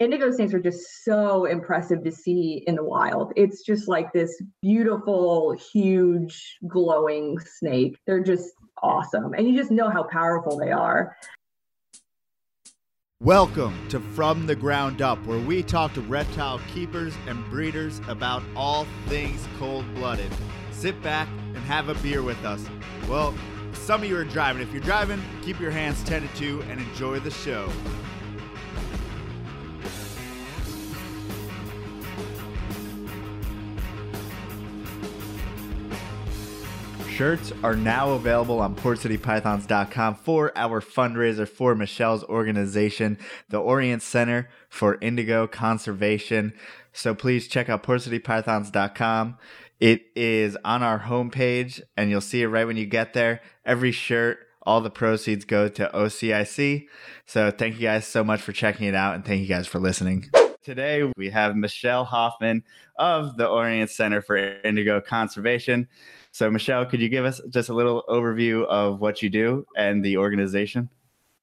indigo snakes are just so impressive to see in the wild. It's just like this beautiful, huge, glowing snake. They're just awesome. And you just know how powerful they are. Welcome to From the Ground Up, where we talk to reptile keepers and breeders about all things cold blooded. Sit back and have a beer with us. Well, some of you are driving. If you're driving, keep your hands tended to and enjoy the show. Shirts are now available on PortCityPythons.com for our fundraiser for Michelle's organization, the Orianne Center for Indigo Conservation. So please check out PortCityPythons.com. It is on our homepage, and you'll see it right when you get there. Every shirt, all the proceeds go to OCIC. So thank you guys so much for checking it out, and thank you guys for listening. Today we have Michelle Hoffman of the Orianne Center for Indigo Conservation. So, Michelle, could you give us just a little overview of what you do and the organization?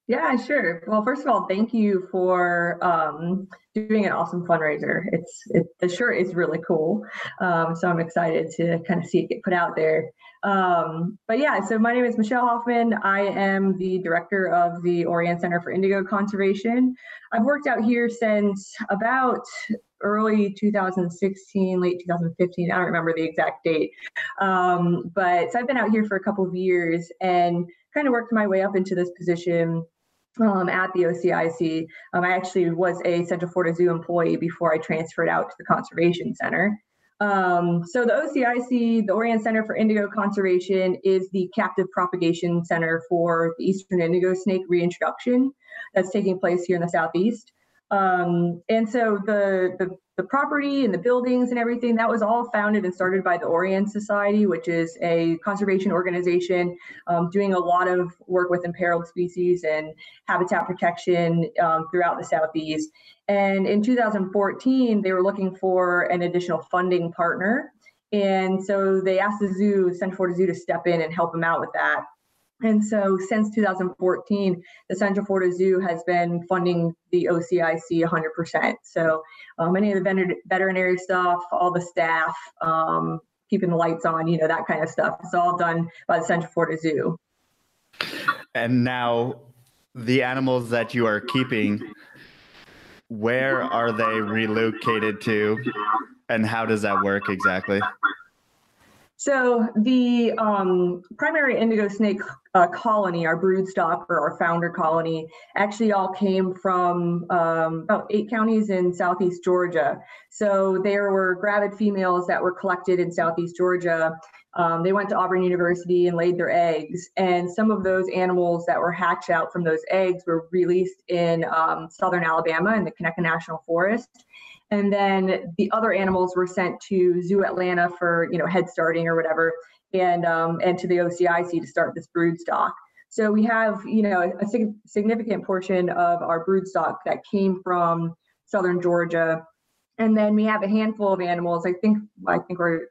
Yeah, sure. Well, first of all, thank you for um, doing an awesome fundraiser. It's it, the shirt is really cool, um, so I'm excited to kind of see it get put out there. Um, but yeah, so my name is Michelle Hoffman. I am the director of the Orianne Center for Indigo Conservation. I've worked out here since about early 2016, late 2015. I don't remember the exact date. Um, but so I've been out here for a couple of years and kind of worked my way up into this position um, at the OCIC. Um, I actually was a Central Florida Zoo employee before I transferred out to the Conservation Center. Um, so the OCIC, the Orianne Center for Indigo Conservation, is the captive propagation center for the eastern indigo snake reintroduction that's taking place here in the southeast. Um, and so the, the, the property and the buildings and everything that was all founded and started by the Orianne Society, which is a conservation organization um, doing a lot of work with imperiled species and habitat protection um, throughout the southeast. And in 2014, they were looking for an additional funding partner. And so they asked the zoo, Central Florida Zoo, to step in and help them out with that. And so since 2014, the Central Florida Zoo has been funding the OCIC 100%. So um, any of the veterinary stuff, all the staff, um, keeping the lights on, you know, that kind of stuff. It's all done by the Central Florida Zoo. And now the animals that you are keeping, where are they relocated to and how does that work exactly? So the um, primary indigo snake uh, colony, our broodstock or our founder colony, actually all came from um, about eight counties in southeast Georgia. So there were gravid females that were collected in southeast Georgia. Um, they went to Auburn University and laid their eggs, and some of those animals that were hatched out from those eggs were released in um, southern Alabama in the Conecuh National Forest and then the other animals were sent to Zoo Atlanta for you know head starting or whatever, and um, and to the OCIC to start this brood stock. So we have you know a sig- significant portion of our brood stock that came from southern Georgia, and then we have a handful of animals. I think I think we're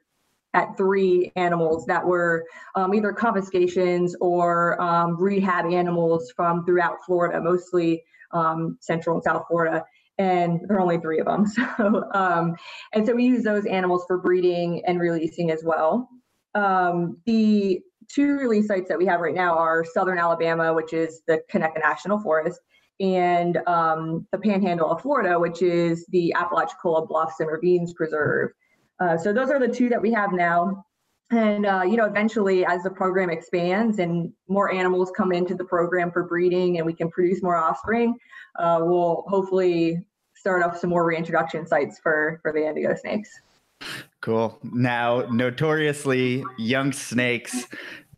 at three animals that were um, either confiscations or um, rehab animals from throughout Florida, mostly um, Central and South Florida and there are only three of them. So, um, and so we use those animals for breeding and releasing as well. Um, the two release sites that we have right now are Southern Alabama, which is the Conecuh National Forest, and um, the Panhandle of Florida, which is the Apalachicola Bluffs and Ravines Preserve. Uh, so those are the two that we have now. And uh, you know, eventually, as the program expands and more animals come into the program for breeding, and we can produce more offspring, uh, we'll hopefully start off some more reintroduction sites for for the indigo snakes. Cool. Now, notoriously, young snakes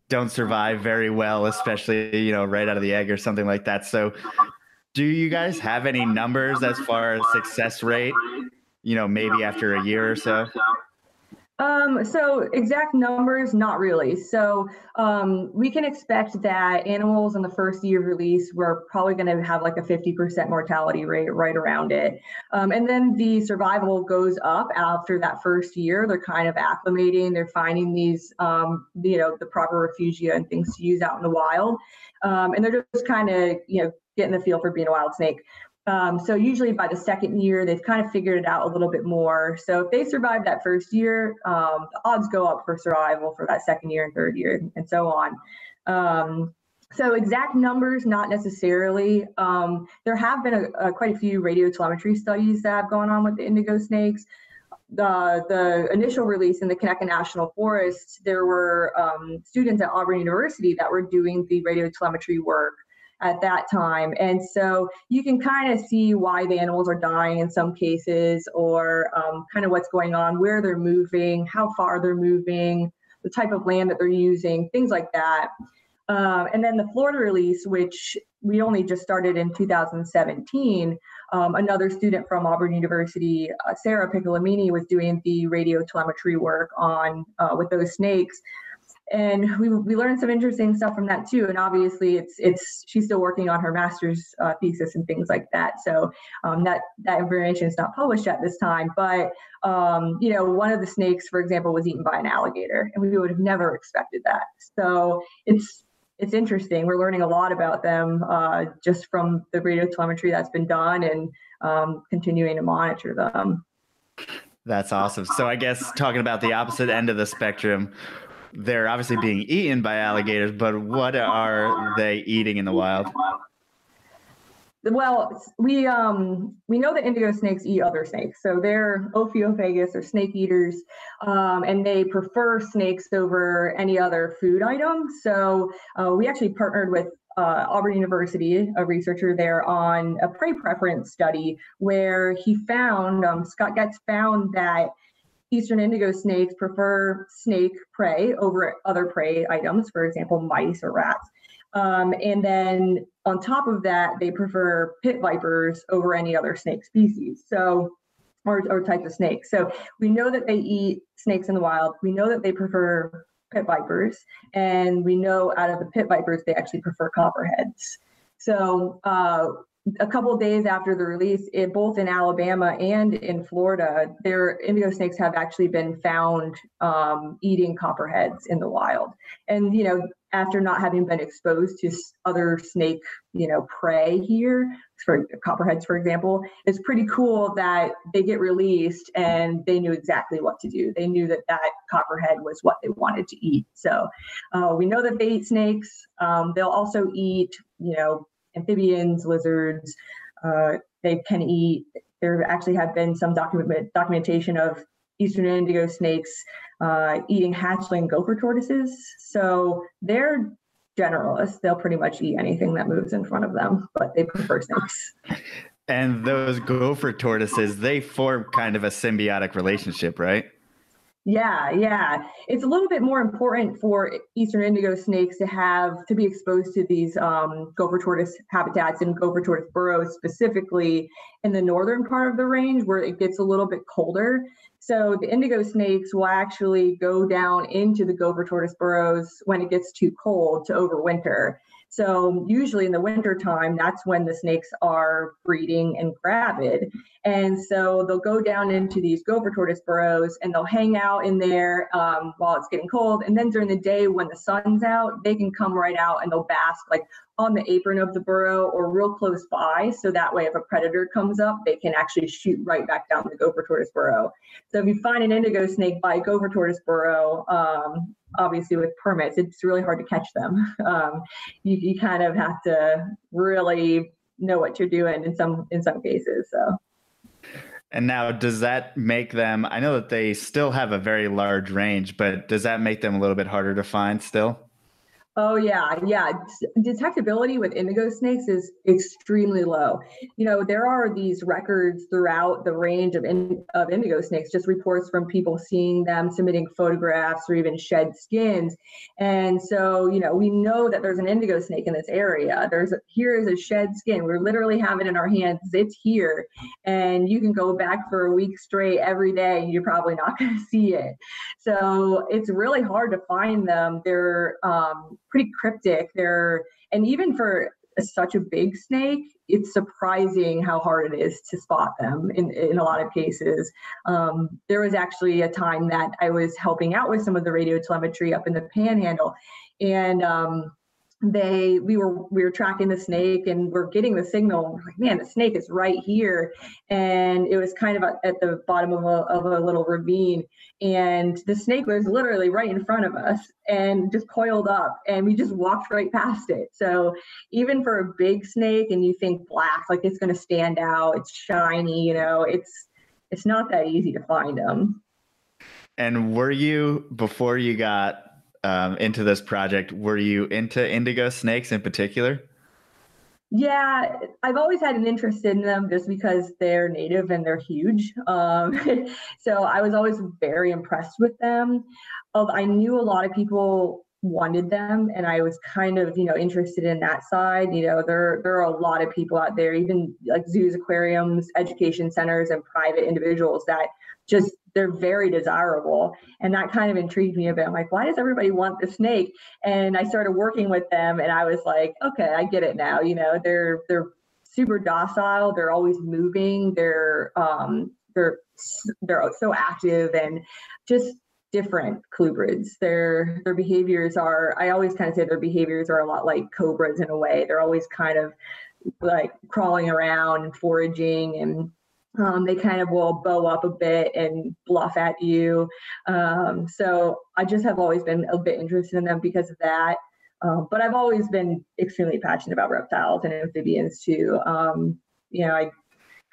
don't survive very well, especially you know right out of the egg or something like that. So, do you guys have any numbers as far as success rate? You know, maybe after a year or so. Um, so exact numbers, not really. So um, we can expect that animals in the first year of release, we're probably going to have like a 50% mortality rate right around it. Um, and then the survival goes up after that first year. They're kind of acclimating. They're finding these, um, you know, the proper refugia and things to use out in the wild. Um, and they're just kind of, you know, getting the feel for being a wild snake. Um, so usually by the second year, they've kind of figured it out a little bit more. So if they survive that first year, um, the odds go up for survival for that second year and third year and so on. Um, so exact numbers, not necessarily. Um, there have been a, a, quite a few radio telemetry studies that have gone on with the indigo snakes. The, the initial release in the Conecuh National Forest, there were um, students at Auburn University that were doing the radio telemetry work at that time. And so you can kind of see why the animals are dying in some cases, or um, kind of what's going on, where they're moving, how far they're moving, the type of land that they're using, things like that. Um, and then the Florida release, which we only just started in 2017, um, another student from Auburn University, uh, Sarah Piccolomini, was doing the radio telemetry work on uh, with those snakes. And we, we learned some interesting stuff from that too. And obviously, it's it's she's still working on her master's uh, thesis and things like that. So um, that that information is not published at this time. But um, you know, one of the snakes, for example, was eaten by an alligator, and we would have never expected that. So it's it's interesting. We're learning a lot about them uh, just from the radio telemetry that's been done and um, continuing to monitor them. That's awesome. So I guess talking about the opposite end of the spectrum, they're obviously being eaten by alligators, but what are they eating in the wild? Well, we um we know that indigo snakes eat other snakes, so they're Ophiophagous or snake eaters, um, and they prefer snakes over any other food item. So uh, we actually partnered with uh, Auburn University, a researcher there, on a prey preference study where he found um, Scott Goetz found that Eastern indigo snakes prefer snake prey over other prey items, for example, mice or rats. Um, and then on top of that, they prefer pit vipers over any other snake species. So, or, or type of snake. So we know that they eat snakes in the wild. We know that they prefer pit vipers, and we know out of the pit vipers they actually prefer copperheads. So uh, a couple days after the release, it, both in Alabama and in Florida, their indigo snakes have actually been found um, eating copperheads in the wild. And you know, after not having been exposed to other snake, you know, prey here, for copperheads, for example, it's pretty cool that they get released and they knew exactly what to do. They knew that that copperhead was what they wanted to eat. So uh, we know that they eat snakes. Um, they'll also eat, you know, amphibians, lizards. Uh, they can eat. There actually have been some document documentation of eastern indigo snakes uh, eating hatchling gopher tortoises. So they're generalists. They'll pretty much eat anything that moves in front of them, but they prefer snakes. And those gopher tortoises, they form kind of a symbiotic relationship, right? Yeah, yeah. It's a little bit more important for eastern indigo snakes to have to be exposed to these um, gopher tortoise habitats and gopher tortoise burrows specifically in the northern part of the range where it gets a little bit colder. So the indigo snakes will actually go down into the gopher tortoise burrows when it gets too cold to overwinter. So usually in the winter time, that's when the snakes are breeding and gravid. And so they'll go down into these gopher tortoise burrows and they'll hang out in there um, while it's getting cold. And then during the day when the sun's out, they can come right out and they'll bask like on the apron of the burrow or real close by. So that way, if a predator comes up, they can actually shoot right back down the gopher tortoise burrow. So if you find an indigo snake by a gopher tortoise burrow, um, obviously with permits, it's really hard to catch them. Um, you, you kind of have to really know what you're doing in some in some cases. So. And now, does that make them? I know that they still have a very large range, but does that make them a little bit harder to find still? Oh yeah, yeah. Detectability with indigo snakes is extremely low. You know, there are these records throughout the range of, in, of indigo snakes, just reports from people seeing them, submitting photographs, or even shed skins. And so, you know, we know that there's an indigo snake in this area. There's here is a shed skin. We literally have it in our hands. It's here, and you can go back for a week straight every day. You're probably not going to see it. So it's really hard to find them. They're um, pretty cryptic. They're and even for such a big snake, it's surprising how hard it is to spot them in, in a lot of cases. Um, there was actually a time that I was helping out with some of the radio telemetry up in the panhandle, and um, they we were we were tracking the snake and we're getting the signal. We're like man the snake is right here. And it was kind of at the bottom of a, of a little ravine. And the snake was literally right in front of us and just coiled up and we just walked right past it. So even for a big snake and you think black like it's going to stand out it's shiny you know it's it's not that easy to find them and were you before you got um, into this project, were you into indigo snakes in particular? Yeah, I've always had an interest in them just because they're native and they're huge. Um, so I was always very impressed with them. Of I knew a lot of people wanted them and I was kind of, you know, interested in that side. You know, there there are a lot of people out there, even like zoos, aquariums, education centers, and private individuals that just they're very desirable. And that kind of intrigued me a bit. I'm like, why does everybody want the snake? And I started working with them and I was like, okay, I get it now. You know, they're they're super docile, they're always moving, they're um they're they're so active and just different colubrids. Their their behaviors are I always kind of say their behaviors are a lot like cobras in a way. They're always kind of like crawling around and foraging and um, they kind of will bow up a bit and bluff at you. Um, so I just have always been a bit interested in them because of that. Um, but I've always been extremely passionate about reptiles and amphibians too. Um, you know, I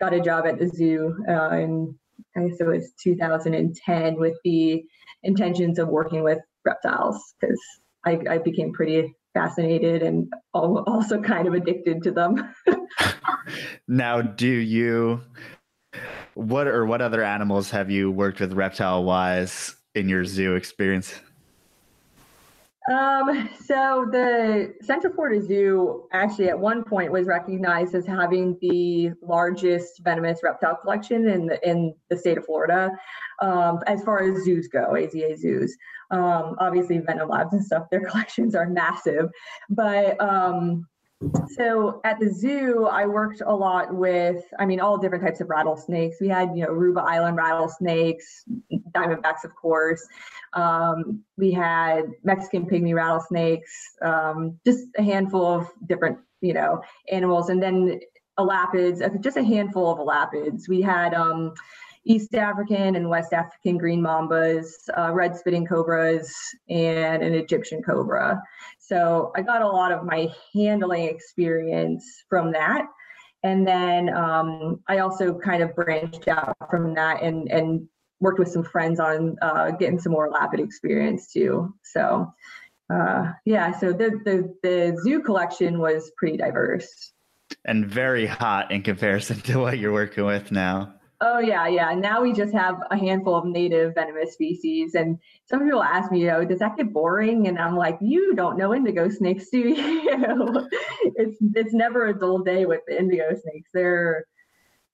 got a job at the zoo uh, in I guess it was 2010 with the intentions of working with reptiles because I, I became pretty fascinated and also kind of addicted to them. now, do you what or what other animals have you worked with reptile wise in your zoo experience? Um, so the Central Florida Zoo actually at one point was recognized as having the largest venomous reptile collection in the in the state of Florida. Um, as far as zoos go, AZA zoos. Um, obviously Venom Labs and stuff, their collections are massive. But um, so at the zoo, I worked a lot with, I mean, all different types of rattlesnakes. We had, you know, Aruba Island rattlesnakes, diamondbacks, of course. Um, we had Mexican pygmy rattlesnakes, um, just a handful of different, you know, animals. And then elapids, just a handful of elapids. We had um, East African and West African green mambas, uh, red spitting cobras, and an Egyptian cobra. So I got a lot of my handling experience from that. And then um, I also kind of branched out from that and, and worked with some friends on uh, getting some more lapid experience too. So uh, yeah, so the, the, the zoo collection was pretty diverse. And very hot in comparison to what you're working with now. Oh yeah, yeah. Now we just have a handful of native venomous species, and some people ask me, you know, does that get boring? And I'm like, you don't know indigo snakes, do you? it's it's never a dull day with the indigo snakes. They're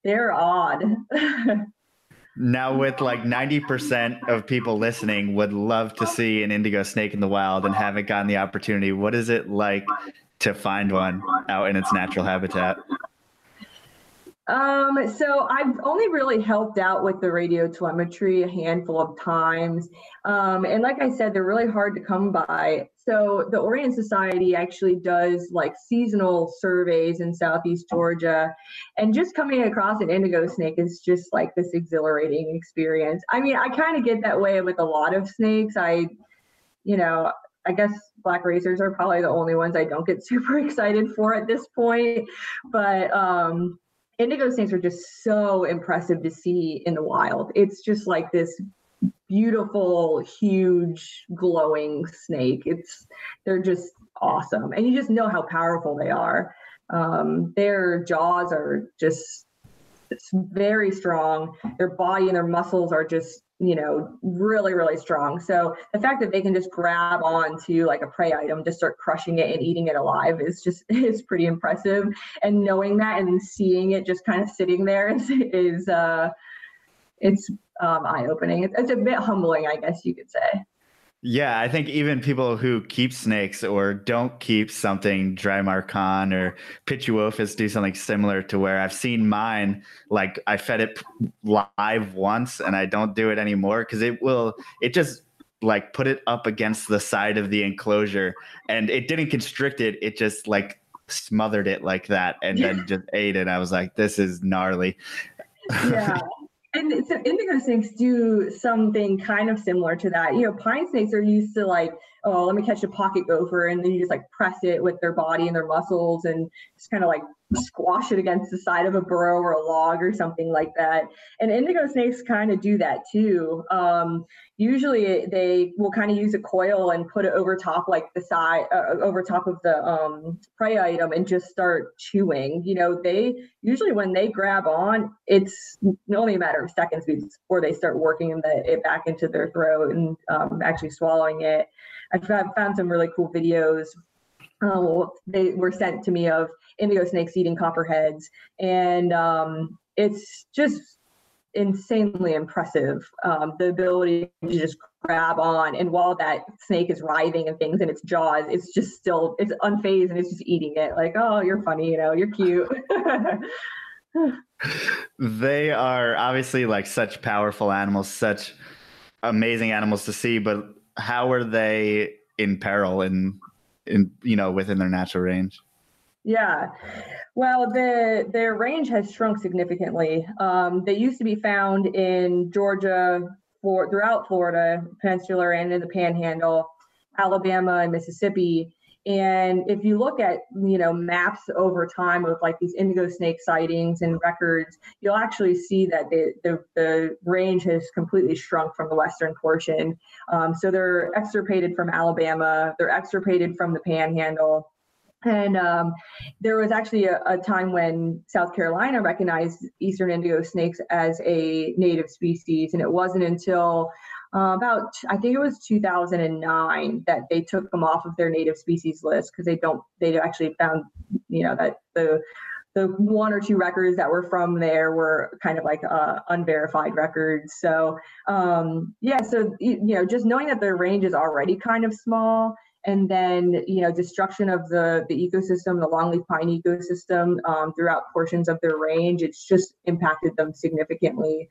they're odd. now, with like 90% of people listening would love to see an indigo snake in the wild and haven't gotten the opportunity, what is it like to find one out in its natural habitat? Um, so I've only really helped out with the radio telemetry a handful of times. Um, and like I said, they're really hard to come by. So the Orianne Society actually does like seasonal surveys in Southeast Georgia. And just coming across an indigo snake is just like this exhilarating experience. I mean, I kind of get that way with a lot of snakes. I, you know, I guess black racers are probably the only ones I don't get super excited for at this point. But um, indigo snakes are just so impressive to see in the wild. It's just like this beautiful, huge, glowing snake. It's they're just awesome, and you just know how powerful they are. Um, their jaws are just very strong. Their body and their muscles are just you know, really, really strong. So the fact that they can just grab onto like a prey item, just start crushing it and eating it alive is just is pretty impressive. And knowing that and seeing it just kind of sitting there is is uh it's um, eye opening. It's, it's a bit humbling, I guess you could say. Yeah, I think even people who keep snakes or don't keep something Drymarchon or Pituophis do something similar to where I've seen mine, like I fed it live once and I don't do it anymore because it will, it just like put it up against the side of the enclosure and it didn't constrict it it just like smothered it like that and then just ate it. I was like this is gnarly. Yeah and so indigo snakes do something kind of similar to that. You know, pine snakes are used to like, oh, let me catch a pocket gopher, and then you just like press it with their body and their muscles, and just kind of like squash it against the side of a burrow or a log or something like that. And indigo snakes kind of do that too. Um, usually they will kind of use a coil and put it over top like the side uh, over top of the um, prey item and just start chewing you know they usually when they grab on it's only a matter of seconds before they start working the, it back into their throat and um, actually swallowing it i've found some really cool videos uh, they were sent to me of indigo snakes eating copperheads and um, it's just insanely impressive. Um, the ability to just grab on, and while that snake is writhing and things in its jaws, it's just still it's unfazed and it's just eating it. Like, oh, you're funny, you know, you're cute. they are obviously like such powerful animals, such amazing animals to see. But how are they in peril in in you know within their natural range? Yeah. Well, the their range has shrunk significantly. Um, they used to be found in Georgia, for, throughout Florida, Peninsular, and in the Panhandle, Alabama, and Mississippi. And if you look at you know maps over time of like these indigo snake sightings and records, you'll actually see that the the, the range has completely shrunk from the western portion. Um, so they're extirpated from Alabama, they're extirpated from the Panhandle and um, there was actually a, a, time when South Carolina recognized eastern indigo snakes as a native species, and it wasn't until uh, about I think it was 2009 that they took them off of their native species list because they don't they actually found you know that the the one or two records that were from there were kind of like uh, unverified records. So um, yeah, so you know just knowing that their range is already kind of small and then you know destruction of the the ecosystem the longleaf pine ecosystem um, throughout portions of their range it's just impacted them significantly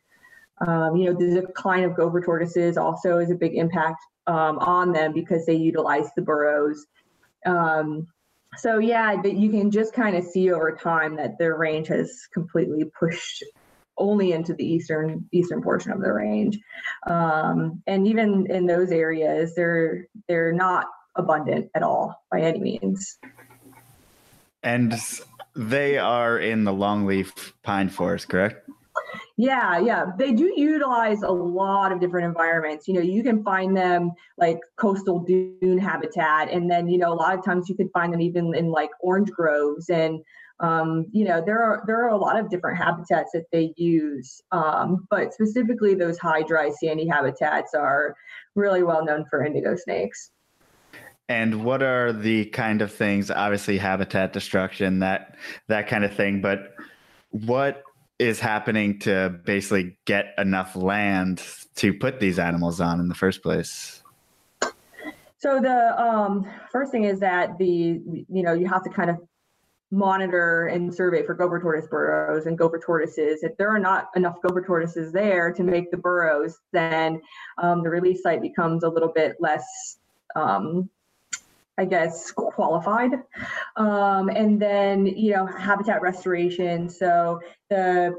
um, you know the decline of gopher tortoises also is a big impact um, on them because they utilize the burrows um, so yeah that you can just kind of see over time that their range has completely pushed only into the eastern eastern portion of the range um, and even in those areas they're they're not abundant at all by any means. And they are in the longleaf pine forest, correct? Yeah, yeah. They do utilize a lot of different environments. You know, you can find them like coastal dune habitat, and then, you know, a lot of times you can find them even in like orange groves. And, um, you know, there are there are a lot of different habitats that they use. Um, but specifically those high, dry, sandy habitats are really well known for indigo snakes. And what are the kind of things? Obviously, habitat destruction, that that kind of thing. But what is happening to basically get enough land to put these animals on in the first place? So the um, first thing is that the you know you have to kind of monitor and survey for gopher tortoise burrows and gopher tortoises. If there are not enough gopher tortoises there to make the burrows, then um, the release site becomes a little bit less um, I guess, qualified. Um, and then, you know, habitat restoration. So the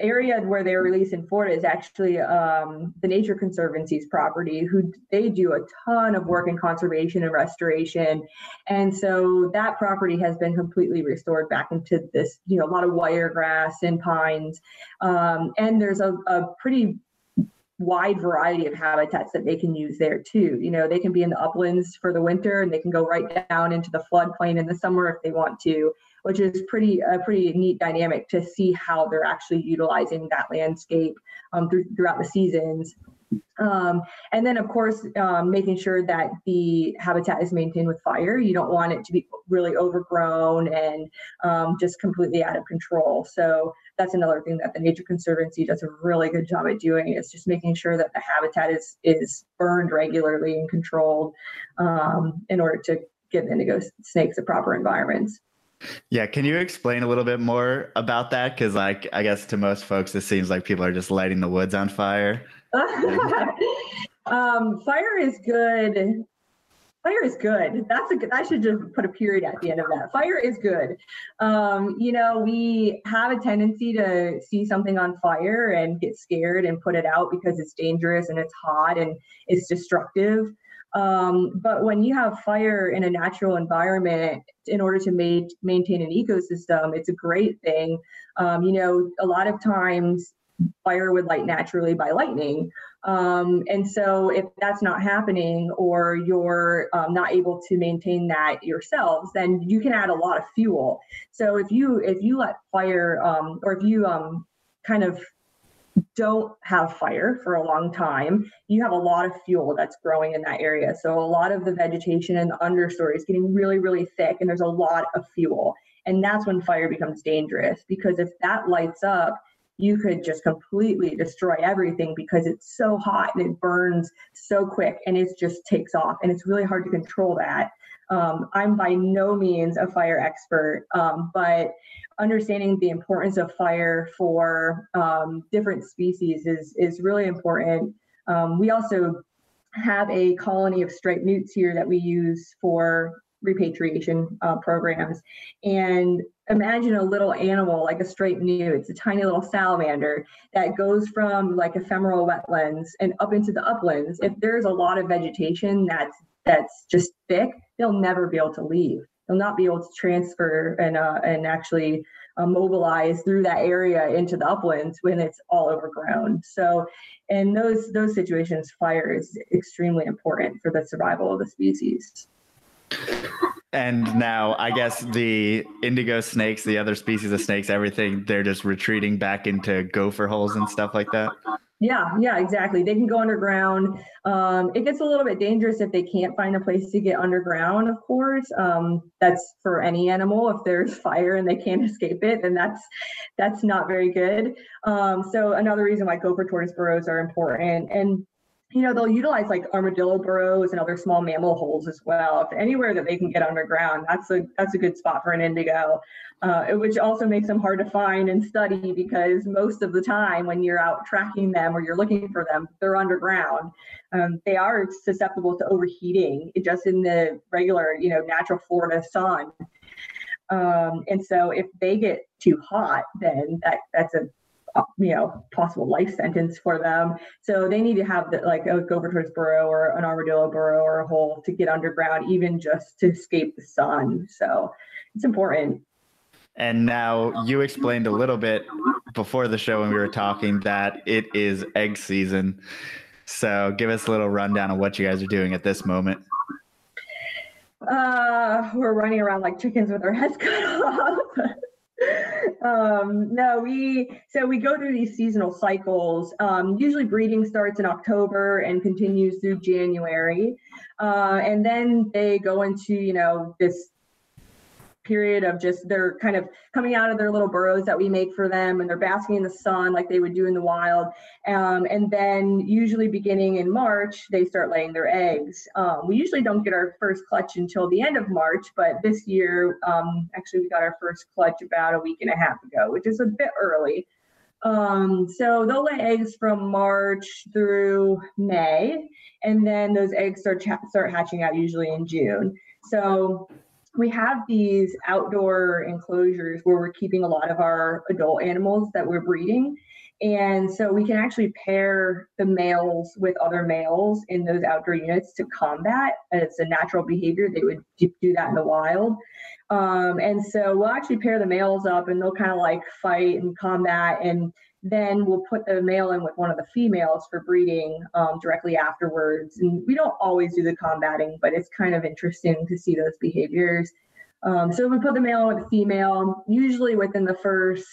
area where they're released in Florida is actually um, the Nature Conservancy's property, who they do a ton of work in conservation and restoration. And so that property has been completely restored back into this, you know, a lot of wiregrass and pines. Um, and there's a, a pretty wide variety of habitats that they can use there too. You know, they can be in the uplands for the winter and they can go right down into the floodplain in the summer if they want to, which is pretty a pretty neat dynamic to see how they're actually utilizing that landscape um, through, throughout the seasons. Um, and then, of course, um, making sure that the habitat is maintained with fire. You don't want it to be really overgrown and um, just completely out of control. So that's another thing that the Nature Conservancy does a really good job at doing is just making sure that the habitat is is burned regularly and controlled um, in order to give indigo snakes a proper environments. Yeah, can you explain a little bit more about that? Because, like, I guess to most folks, it seems like people are just lighting the woods on fire. Um, fire is good. Fire is good. That's a good. I should just put a period at the end of that. Fire is good. Um, you know, we have a tendency to see something on fire and get scared and put it out because it's dangerous and it's hot and it's destructive. Um, but when you have fire in a natural environment, in order to ma- maintain an ecosystem, it's a great thing. Um, you know, a lot of times fire would light naturally by lightning. Um, and so if that's not happening or you're um, not able to maintain that yourselves, then you can add a lot of fuel. So if you if you let fire um, or if you um, kind of don't have fire for a long time, you have a lot of fuel that's growing in that area. So a lot of the vegetation and the understory is getting really, really thick, and there's a lot of fuel. And that's when fire becomes dangerous because if that lights up, you could just completely destroy everything because it's so hot and it burns so quick and it just takes off. And it's really hard to control that. Um, I'm by no means a fire expert, um, but understanding the importance of fire for um, different species is, is really important. Um, we also have a colony of striped newts here that we use for repatriation uh, programs. And imagine a little animal like a striped newt. It's a tiny little salamander that goes from like ephemeral wetlands and up into the uplands. If there's a lot of vegetation that's that's just thick, they'll never be able to leave. They'll not be able to transfer and uh, and actually uh, mobilize through that area into the uplands when it's all overgrown. So, in those those situations, fire is extremely important for the survival of the species. And now, I guess the indigo snakes, the other species of snakes, everything, they're just retreating back into gopher holes and stuff like that. Yeah, yeah, exactly. They can go underground. Um, it gets a little bit dangerous if they can't find a place to get underground, of course. Um, that's for any animal. If there's fire and they can't escape it, then that's that's not very good. Um, so another reason why gopher tortoise burrows are important. And you know, they'll utilize like armadillo burrows and other small mammal holes as well. If anywhere that they can get underground, that's a that's a good spot for an indigo, uh, which also makes them hard to find and study because most of the time when you're out tracking them or you're looking for them, they're underground. Um, they are susceptible to overheating just in the regular, you know, natural Florida sun. Um, and so if they get too hot, then that that's a you know possible life sentence for them. So they need to have the, like a tortoise burrow or an armadillo burrow or a hole to get underground even just to escape the sun. So it's important. And now you explained a little bit before the show when we were talking that it is egg season. So give us a little rundown of what you guys are doing at this moment. Uh, we're running around like chickens with our heads cut off um, no, we so we go through these seasonal cycles. Um, usually, breeding starts in October and continues through January, uh, and then they go into you know this period of just they're kind of coming out of their little burrows that we make for them and they're basking in the sun like they would do in the wild. Um, and then usually beginning in march they start laying their eggs. Um, we usually don't get our first clutch until the end of march but this year um, actually we got our first clutch about a week and a half ago which is a bit early. Um, so they'll lay eggs from march through may and then those eggs start, start hatching out usually in june. So we have these outdoor enclosures where we're keeping a lot of our adult animals that we're breeding. And so we can actually pair the males with other males in those outdoor units to combat. It's a natural behavior. They would do that in the wild. Um, and so we'll actually pair the males up and they'll kind of like fight and combat. And then we'll put the male in with one of the females for breeding um, directly afterwards. And we don't always do the combating, but it's kind of interesting to see those behaviors. Um, so we put the male with the female, usually within the first,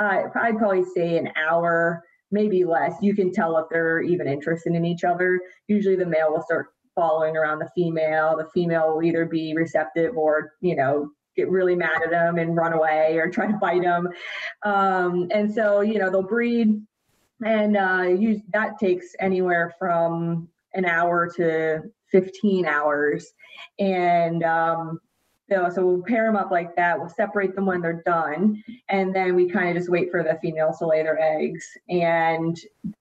uh, I'd probably say an hour, maybe less. You can tell if they're even interested in each other. Usually the male will start following around the female. The female will either be receptive or, you know, get really mad at them and run away or try to bite them. Um, and so, you know, they'll breed and uh, use, that takes anywhere from an hour to 15 hours. And um, so we'll pair them up like that. We'll separate them when they're done, and then we kind of just wait for the females to lay their eggs. And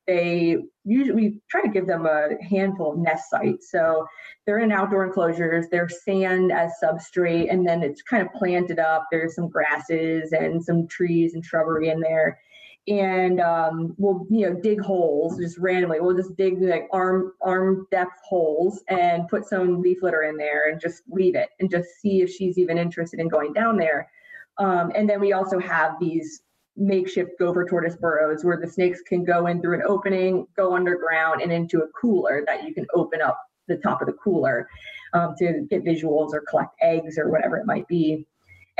they usually we try to give them a handful of nest sites. So they're in outdoor enclosures. They're sand as substrate, and then it's kind of planted up. There's some grasses and some trees and shrubbery in there and um, we'll you know dig holes just randomly. We'll just dig like arm arm depth holes and put some leaf litter in there and just leave it and just see if she's even interested in going down there. Um, and then we also have these makeshift gopher tortoise burrows where the snakes can go in through an opening, go underground, and into a cooler that you can open up the top of the cooler um, to get visuals or collect eggs or whatever it might be.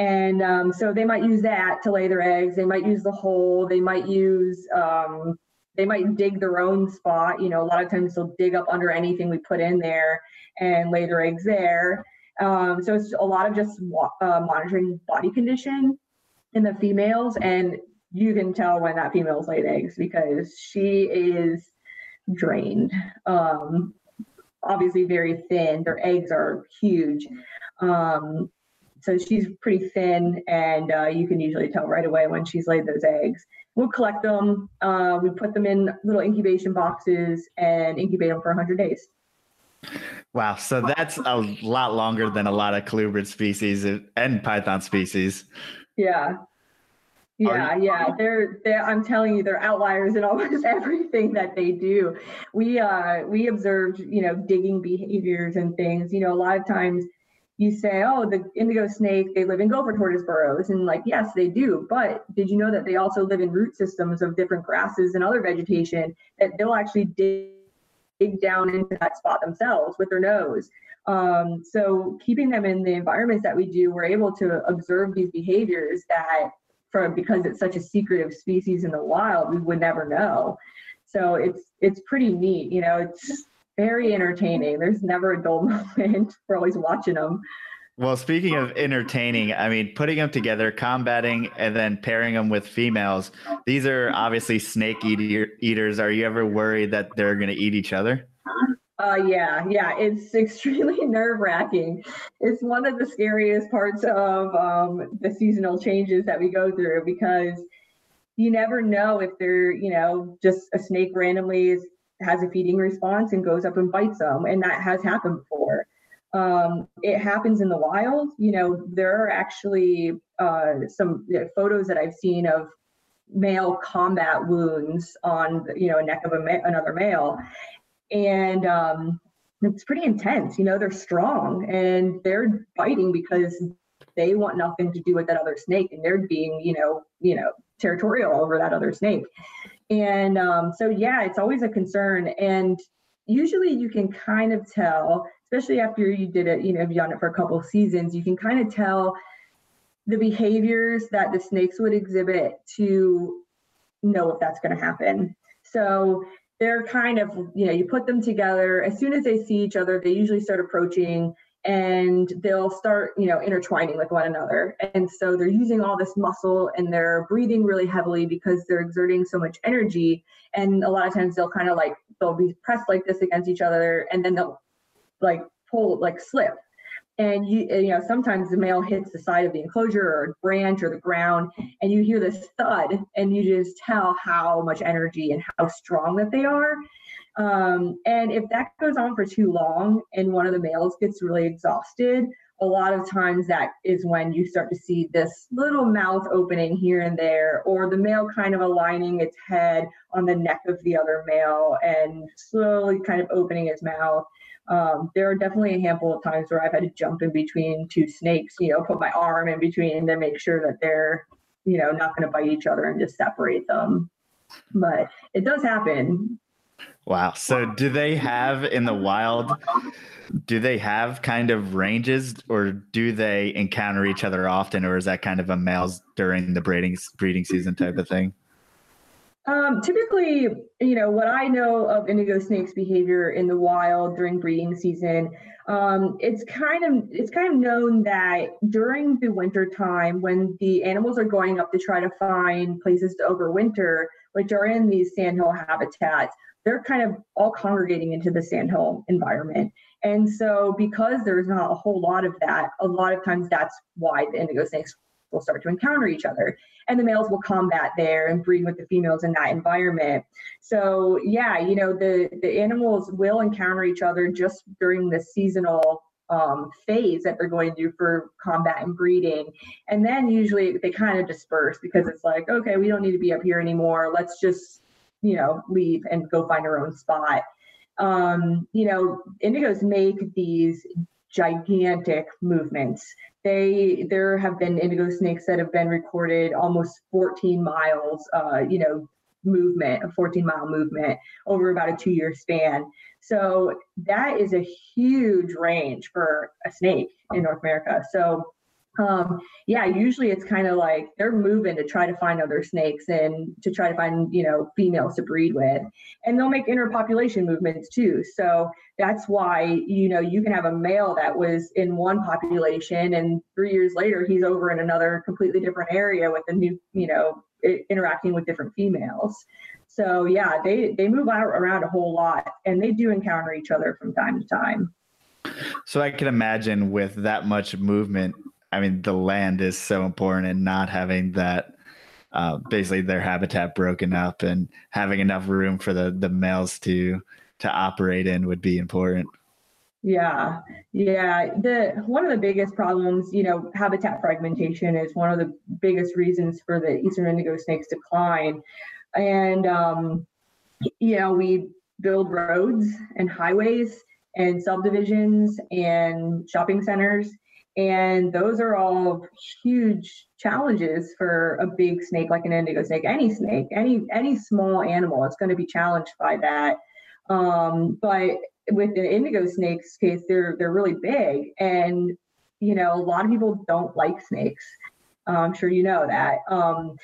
And um, so they might use that to lay their eggs. They might use the hole. They might use, um, they might dig their own spot. You know, a lot of times they'll dig up under anything we put in there and lay their eggs there. Um, so it's a lot of just uh, monitoring body condition in the females. And you can tell when that female's laid eggs because she is drained. Um, obviously very thin. Their eggs are huge. Um, so she's pretty thin, and uh, you can usually tell right away when she's laid those eggs. We'll collect them. Uh, we put them in little incubation boxes and incubate them for 100 days. Wow, so that's a lot longer than a lot of colubrid species and python species. Yeah, yeah, yeah, they're, they're I'm telling you, they're outliers in almost everything that they do. We uh we observed, you know, digging behaviors and things. You know, a lot of times you say, oh, the indigo snake, they live in gopher tortoise burrows. And like, yes, they do. But did you know that they also live in root systems of different grasses and other vegetation that they'll actually dig, dig down into that spot themselves with their nose? Um, so keeping them in the environments that we do, we're able to observe these behaviors that from because it's such a secretive species in the wild, we would never know. So it's it's pretty neat. You know, it's very entertaining. There's never a dull moment. We're always watching them. Well, speaking of entertaining, I mean, putting them together, combating, and then pairing them with females, these are obviously snake eater, eaters. Are you ever worried that they're going to eat each other? Uh, yeah, yeah, it's extremely nerve wracking. It's one of the scariest parts of um, the seasonal changes that we go through because you never know if they're, you know, just a snake randomly is has a feeding response and goes up and bites them. And that has happened before. Um, it happens in the wild. You know, there are actually uh, some photos that I've seen of male combat wounds on, you know, neck of ma- another male. And um, it's pretty intense. You know, they're strong and they're biting because they want nothing to do with that other snake and they're being, you know, you know, territorial over that other snake. And um, so, yeah, it's always a concern. And usually you can kind of tell, especially after you did it, you know, you've done it for a couple seasons, you can kind of tell the behaviors that the snakes would exhibit to know if that's going to happen. So they're kind of, you know, you put them together. As soon as they see each other, they usually start approaching and they'll start you know intertwining with one another. And so they're using all this muscle and they're breathing really heavily because they're exerting so much energy. And a lot of times they'll kind of like they'll be pressed like this against each other and then they'll like pull like slip. And you you know sometimes the male hits the side of the enclosure or branch or the ground and you hear this thud and you just tell how much energy and how strong that they are um, and if that goes on for too long and one of the males gets really exhausted, a lot of times that is when you start to see this little mouth opening here and there, or the male kind of aligning its head on the neck of the other male and slowly kind of opening his mouth. Um, there are definitely a handful of times where I've had to jump in between two snakes, you know, put my arm in between to make sure that they're, you know, not going to bite each other and just separate them. But it does happen. Wow. So do they have in the wild do they have kind of ranges or do they encounter each other often or is that kind of a males during the breeding breeding season type of thing? Um, typically, you know, what I know of indigo snakes behavior in the wild during breeding season, um, it's kind of it's kind of known that during the winter time when the animals are going up to try to find places to overwinter, which are in these sandhill habitats, they're kind of all congregating into the sandhill environment. And so, because there's not a whole lot of that, a lot of times that's why the indigo snakes will start to encounter each other. And the males will combat there and breed with the females in that environment. So yeah, you know, the, the animals will encounter each other just during the seasonal um, phase that they're going through for combat and breeding. And then usually they kind of disperse because it's like, okay, we don't need to be up here anymore. Let's just, you know, leave and go find our own spot. Um, you know, indigos make these gigantic movements. They there have been indigo snakes that have been recorded almost 14 miles, uh, you know, movement, a 14 mile movement over about a two year span. So that is a huge range for a snake in North America. So um, yeah, usually it's kind of like they're moving to try to find other snakes and to try to find, you know, females to breed with. And they'll make interpopulation movements too. So that's why, you know, you can have a male that was in one population and three years later he's over in another completely different area with a new, you know, interacting with different females. So yeah, they they move out around a whole lot and they do encounter each other from time to time. So I can imagine with that much movement I mean, the land is so important, and not having that uh, basically their habitat broken up and having enough room for the the males to to operate in would be important. Yeah, yeah. The one of the biggest problems, you know, habitat fragmentation is one of the biggest reasons for the eastern indigo snake's decline, and um, you know, we build roads and highways and subdivisions and shopping centers and those are all huge challenges for a big snake like an indigo snake, any snake, any any small animal, it's going to be challenged by that. Um, but with the indigo snakes case, they're they're really big, and you know a lot of people don't like snakes. Uh, I'm sure you know that. Um,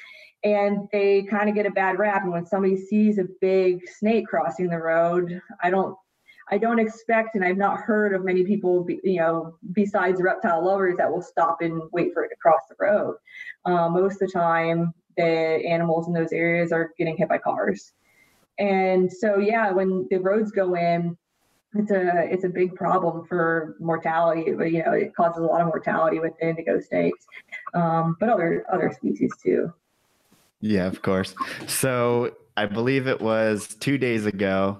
and they kind of get a bad rap. And when somebody sees a big snake crossing the road, I don't I don't expect, and I've not heard of many people, be, you know, besides reptile lovers that will stop and wait for it to cross the road. Uh, most of the time, the animals in those areas are getting hit by cars. And so, yeah, when the roads go in, it's a it's a big problem for mortality. You know, it causes a lot of mortality with the indigo snakes, um, but other other species too. Yeah, of course. So I believe it was two days ago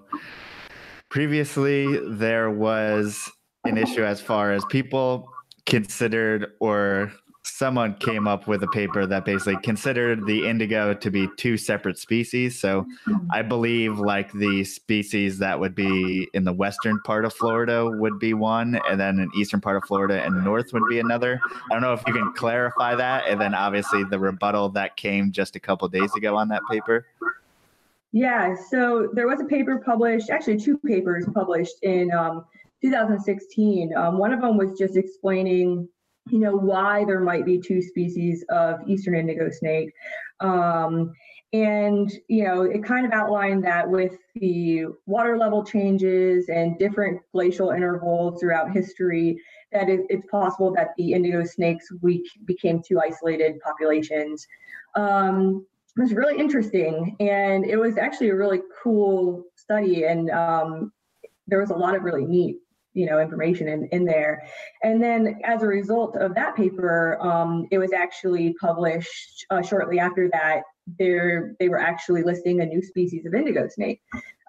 previously there was an issue as far as people considered or someone came up with a paper that basically considered the indigo to be two separate species. So I believe like the species that would be in the western part of Florida would be one, and then an eastern part of Florida and north would be another. I don't know if you can clarify that. And then obviously the rebuttal that came just a couple days ago on that paper. Yeah, so there was a paper published, actually two papers published in um, 2016. Um, one of them was just explaining, you know, why there might be two species of eastern indigo snake. Um, and, you know, it kind of outlined that with the water level changes and different glacial intervals throughout history, that it, it's possible that the indigo snakes we became two isolated populations. Um, it was really interesting and it was actually a really cool study and um, there was a lot of really neat you know information in, in there. And then as a result of that paper um, it was actually published uh, shortly after that there they were actually listing a new species of indigo snake.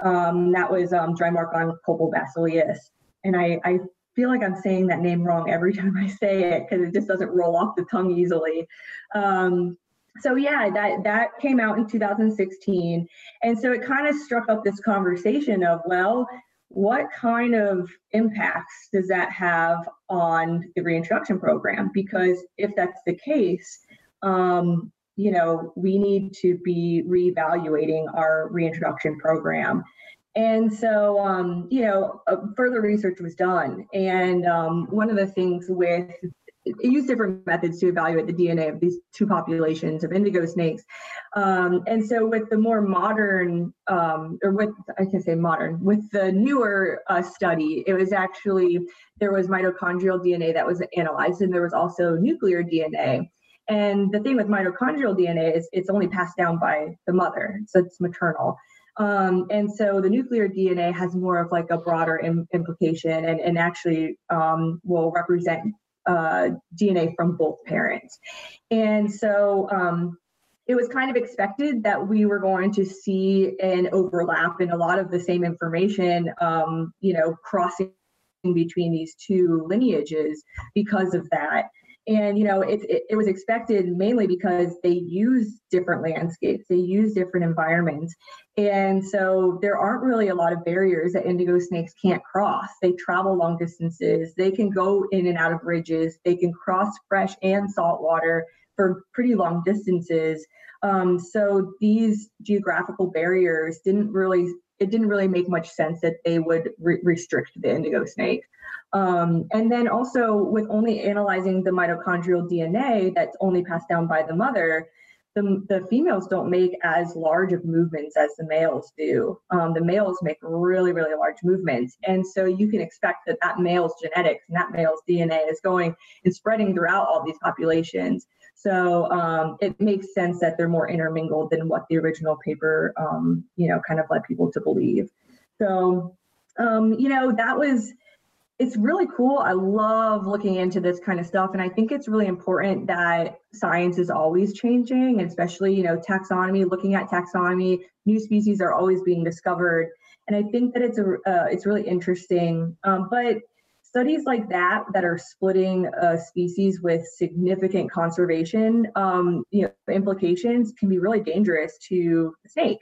Um, that was um, Drymarchon kolpobasileus and I, I feel like I'm saying that name wrong every time I say it because it just doesn't roll off the tongue easily. Um, so yeah that that came out in 2016 and so it kind of struck up this conversation of well what kind of impacts does that have on the reintroduction program? Because if that's the case um, you know we need to be reevaluating our reintroduction program. And so um, you know further research was done. And um, one of the things with use different methods to evaluate the DNA of these two populations of indigo snakes. Um, and so with the more modern, um, or with, I can say modern, with the newer uh, study, it was actually, there was mitochondrial DNA that was analyzed and there was also nuclear DNA. And the thing with mitochondrial DNA is it's only passed down by the mother, so it's maternal. Um, and so the nuclear DNA has more of like a broader Im- implication and, and actually um, will represent uh, DNA from both parents. And so um, it was kind of expected that we were going to see an overlap in a lot of the same information, um, you know, crossing between these two lineages because of that and you know it, it, it, was expected mainly because they use different landscapes they use different environments. And so there aren't really a lot of barriers that indigo snakes can't cross. They travel long distances. They can go in and out of ridges. They can cross fresh and salt water for pretty long distances. Um, so these geographical barriers didn't really it didn't really make much sense that they would re- restrict the indigo snake um, and then also with only analyzing the mitochondrial DNA that's only passed down by the mother, the, the females don't make as large of movements as the males do. Um, the males make really, really large movements. And so you can expect that that male's genetics and that male's DNA is going and spreading throughout all these populations. So um, it makes sense that they're more intermingled than what the original paper, um, you know, kind of led people to believe. So, um, you know, that was it's really cool. I love looking into this kind of stuff. And I think it's really important that science is always changing, especially, you know, taxonomy, looking at taxonomy, new species are always being discovered. And I think that it's a, uh, it's really interesting. Um, but studies like that, that are splitting a species with significant conservation, um, you know, implications can be really dangerous to the snake.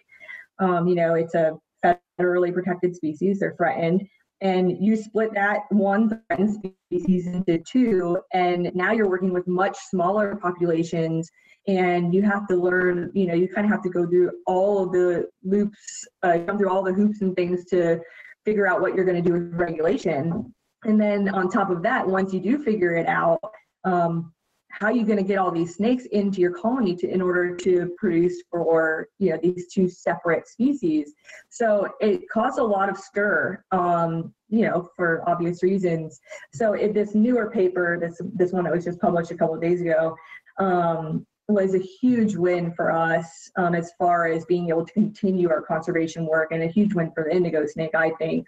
Um, you know, it's a federally protected species, they're threatened and you split that one species into two and now you're working with much smaller populations and you have to learn you know you kind of have to go through all of the loops uh, come through all the hoops and things to figure out what you're going to do with regulation. And then on top of that once you do figure it out um, how are you going to get all these snakes into your colony to in order to produce for you know these two separate species. So it caused a lot of stir um, you know for obvious reasons. So if this newer paper this this one that was just published a couple of days ago um, was a huge win for us um, as far as being able to continue our conservation work and a huge win for the indigo snake i think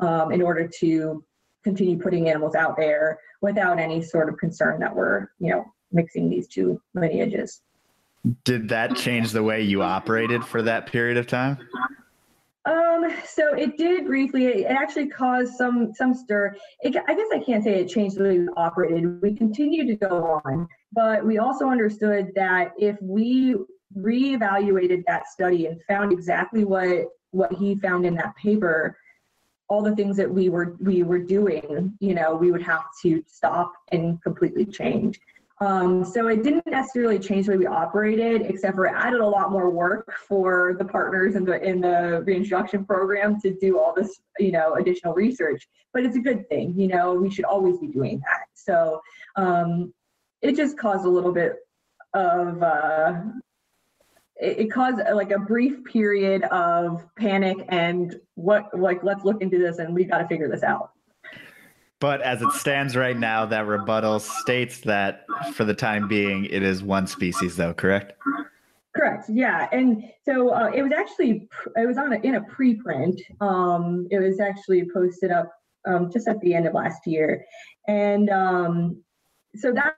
um, in order to continue putting animals out there without any sort of concern that we're, you know, mixing these two lineages. Did that change the way you operated for that period of time? Um, so it did briefly. It actually caused some some stir. It, I guess I can't say it changed the way we operated. We continued to go on, but we also understood that if we reevaluated that study and found exactly what what he found in that paper, all the things that we were we were doing, you know, we would have to stop and completely change. Um, so it didn't necessarily change the way we operated, except for it added a lot more work for the partners in the in the reintroduction program to do all this, you know, additional research. But it's a good thing, you know. We should always be doing that. So um, it just caused a little bit of uh, it, it caused uh, like a brief period of panic and what like let's look into this and we've got to figure this out. But as it stands right now, that rebuttal states that for the time being, it is one species, though, correct? Correct. Yeah, and so uh, it was actually it was on a, in a preprint. Um, it was actually posted up um, just at the end of last year, and um, so that's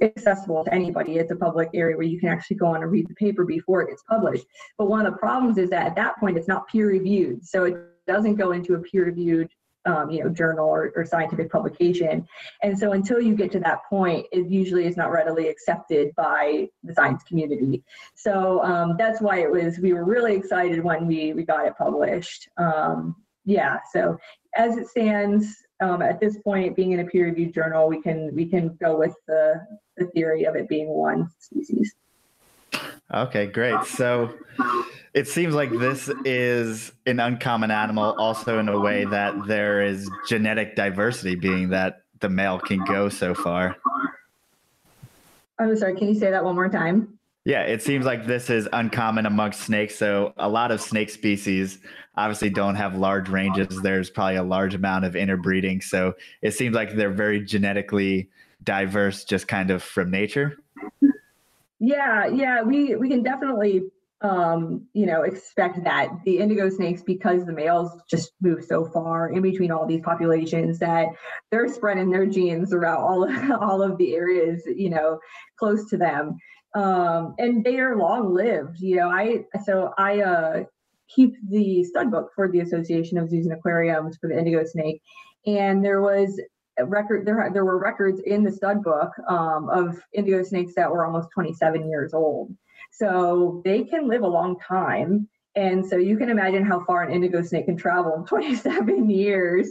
accessible to anybody. It's a public area where you can actually go on and read the paper before it gets published. But one of the problems is that at that point, it's not peer reviewed, so it doesn't go into a peer reviewed um, you know journal or, or, scientific publication and so until you get to that point it usually is not readily accepted by the science community so um, that's why it was we were really excited when we we got it published um, yeah so as it stands um, at this point being in a peer reviewed journal we can we can go with the, the theory of it being one species Okay, great. So it seems like this is an uncommon animal, also in a way that there is genetic diversity, being that the male can go so far. I'm sorry, can you say that one more time? Yeah, it seems like this is uncommon amongst snakes. So a lot of snake species obviously don't have large ranges. There's probably a large amount of interbreeding. So it seems like they're very genetically diverse just kind of from nature. Yeah, yeah, we we can definitely um, you know, expect that the indigo snakes, because the males just move so far in between all these populations, that they're spreading their genes throughout all of, all of the areas, you know, close to them. Um, and they are long lived. You know, I so I uh, keep the stud book for the Association of Zoos and Aquariums for the indigo snake, and there was a record there there were records in the stud book um, of indigo snakes that were almost 27 years old so they can live a long time. And so you can imagine how far an indigo snake can travel in 27 years.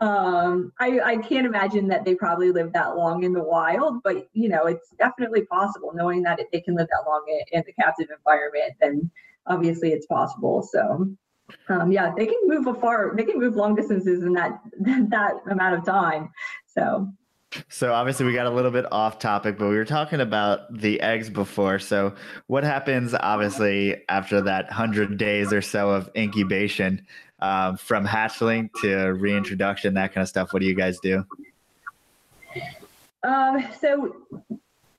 Um, I, I can't imagine that they probably live that long in the wild, but you know, it's definitely possible knowing that they can live that long in, in the captive environment, then obviously it's possible. So um, yeah, they can move afar, they can move long distances in that, that amount of time. So so obviously we got a little bit off topic, but we were talking about the eggs before. So what happens obviously after that hundred days or so of incubation, um, from hatchling to reintroduction, that kind of stuff? What do you guys do? Um, so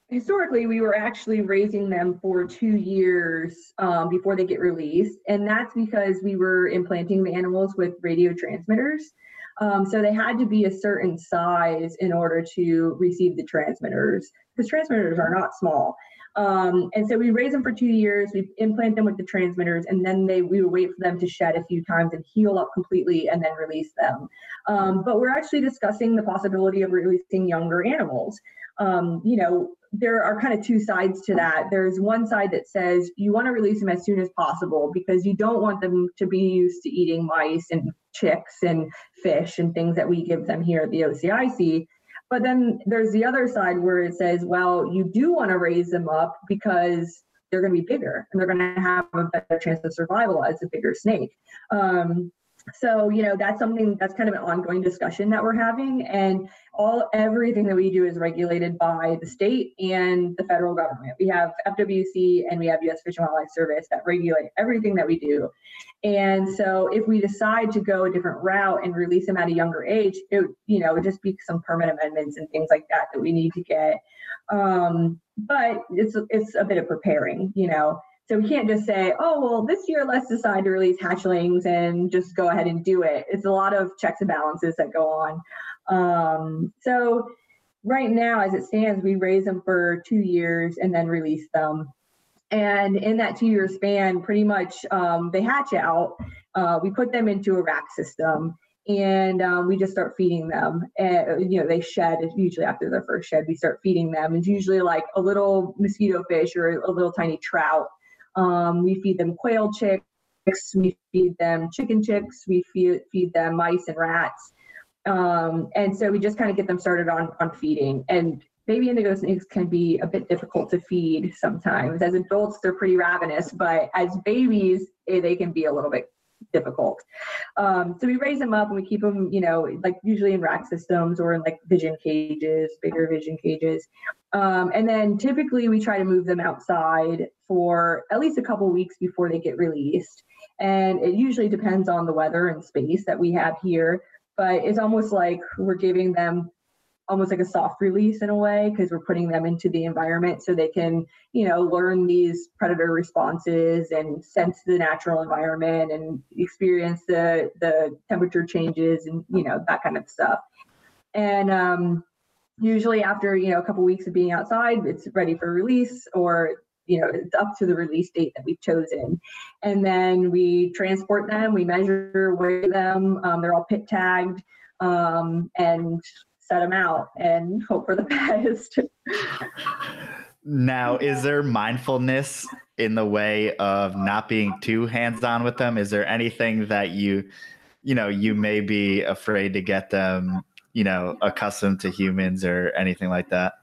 historically, we were actually raising them for two years um, before they get released, and that's because we were implanting the animals with radio transmitters. Um, so they had to be a certain size in order to receive the transmitters because transmitters are not small. Um, and so we raise them for two years, we implant them with the transmitters, and then they we would wait for them to shed a few times and heal up completely and then release them. Um, but we're actually discussing the possibility of releasing younger animals. Um, you know, there are kind of two sides to that. There's one side that says you want to release them as soon as possible because you don't want them to be used to eating mice and chicks and fish and things that we give them here at the OCIC. But then there's the other side where it says, well, you do want to raise them up because they're going to be bigger and they're going to have a better chance of survival as a bigger snake. Um, so you know that's something that's kind of an ongoing discussion that we're having and all everything that we do is regulated by the state and the federal government. We have fwc and we have us fish and wildlife service that regulate everything that we do. And so if we decide to go a different route and release them at a younger age it you know it just be some permit amendments and things like that that we need to get. Um, but it's it's a bit of preparing you know so we can't just say, oh, well, this year let's decide to release hatchlings and just go ahead and do it. It's a lot of checks and balances that go on. Um, so right now, as it stands, we raise them for two years and then release them. And in that two year span, pretty much um, they hatch out. Uh, we put them into a rack system and um, we just start feeding them. And, you know, they shed usually after their first shed, we start feeding them. It's usually like a little mosquito fish or a little tiny trout um, we feed them quail chicks, we feed them chicken chicks, we feed, feed them mice and rats. Um, and so we just kind of get them started on, on feeding. And baby indigo snakes can be a bit difficult to feed sometimes. As adults, they're pretty ravenous, but as babies, eh, they can be a little bit difficult. Um, so we raise them up and we keep them, you know, like usually in rack systems or in like vision cages, bigger vision cages. Um, and then typically we try to move them outside for at least a couple weeks before they get released. And it usually depends on the weather and space that we have here, but it's almost like we're giving them almost like a soft release in a way because we're putting them into the environment so they can you know learn these predator responses and sense the natural environment and experience the the temperature changes and you know that kind of stuff. And um, usually after you know a couple weeks of being outside it's ready for release or you know it's up to the release date that we've chosen. And then we transport them we measure weigh them um, they're all pit tagged um, and set them out and hope for the best. now, is there mindfulness in the way of not being too hands-on with them? Is there anything that you, you know, you may be afraid to get them, you know, accustomed to humans or anything like that?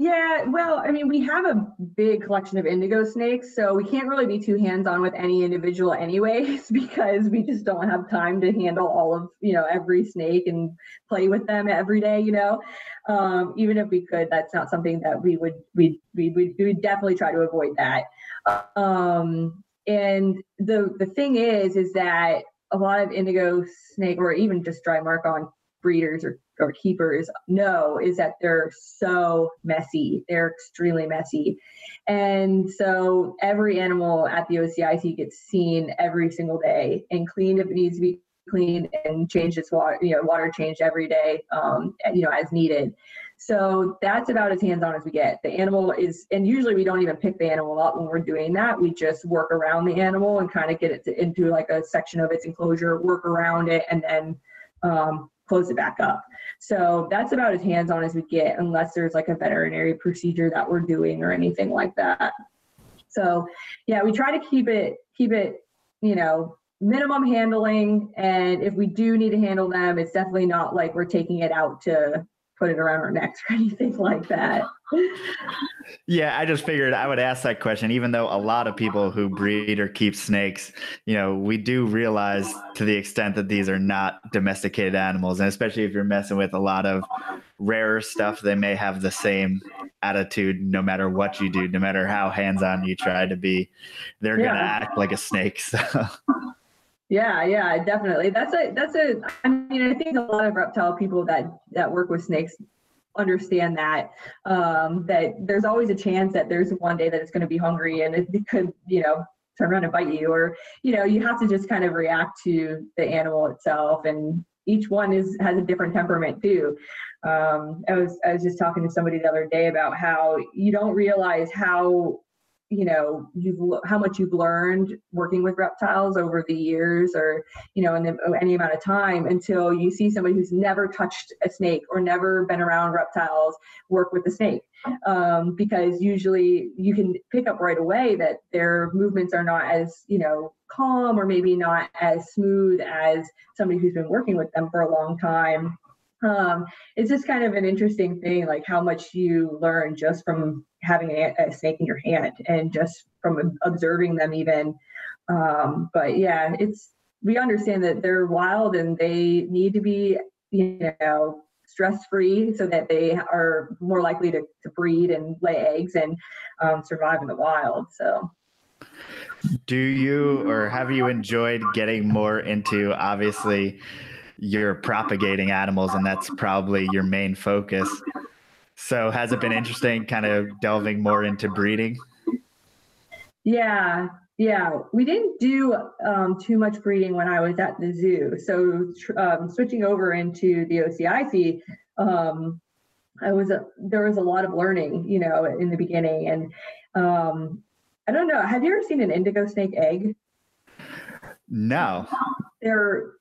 Yeah, well, I mean, we have a big collection of indigo snakes, so we can't really be too hands-on with any individual anyways, because we just don't have time to handle all of, you know, every snake and play with them every day, you know. Um, even if we could, that's not something that we would we we would we would definitely try to avoid that. Um, and the the thing is, is that a lot of indigo snake or even just Drymarchon breeders or or keepers know is that they're so messy. They're extremely messy. And so every animal at the OCIC gets seen every single day and cleaned if it needs to be cleaned and changed its water, you know, water changed every day, um, you know, as needed. So that's about as hands-on as we get. The animal is, and usually we don't even pick the animal up when we're doing that. We just work around the animal and kind of get it to, into like a section of its enclosure, work around it, and then um, close it back up. So that's about as hands-on as we get, unless there's like a veterinary procedure that we're doing or anything like that. So yeah, we try to keep it keep it, you know, minimum handling. And if we do need to handle them, it's definitely not like we're taking it out to put it around our necks or anything like that. Yeah, I just figured I would ask that question, even though a lot of people who breed or keep snakes, you know, we do realize to the extent that these are not domesticated animals. And especially if you're messing with a lot of rarer stuff, they may have the same attitude no matter what you do, no matter how hands on you try to be. They're yeah. going to act like a snake. So. Yeah, yeah, definitely. That's a that's a I mean, I think a lot of reptile people that that work with snakes understand that um, that there's always a chance that there's one day that it's going to be hungry and it, could, you know, turn around and bite you or you know, you have to just kind of react to the animal itself and each one is has a different temperament too. Um, I was I was just talking to somebody the other day about how you don't realize how you know you've how much you've learned working with reptiles over the years or you know in the, any amount of time until you see somebody who's never touched a snake or never been around reptiles work with the snake. Um, because usually you can pick up right away that their movements are not as you know calm or maybe not as smooth as somebody who's been working with them for a long time um, it's just kind of an interesting thing, like how much you learn just from having a, a snake in your hand and just from observing them, even. Um, but yeah, it's we understand that they're wild and they need to be, you know, stress free so that they are more likely to, to breed and lay eggs and um, survive in the wild. So. Do you or have you enjoyed getting more into obviously you're propagating animals and that's probably your main focus. So has it been interesting kind of delving more into breeding? Yeah, yeah. We didn't do um, too much breeding when I was at the zoo. So um, switching over into the OCIC, um, I was a, there was a lot of learning, you know, in the beginning. And um, I don't know. Have you ever seen an indigo snake egg? No. They're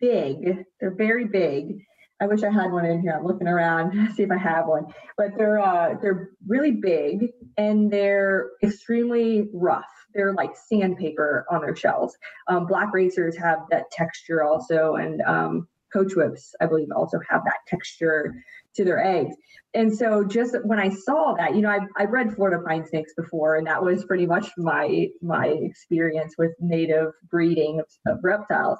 big. They're very big. I wish I had one in here. I'm looking around see if I have one. But they're uh, they're really big and they're extremely rough. They're like sandpaper on their shells. Um, black racers have that texture also, and um, coach whips, I believe, also have that texture to their eggs. And so just when I saw that, you know, I've, I've read Florida pine snakes before, and that was pretty much my my experience with native breeding of, of reptiles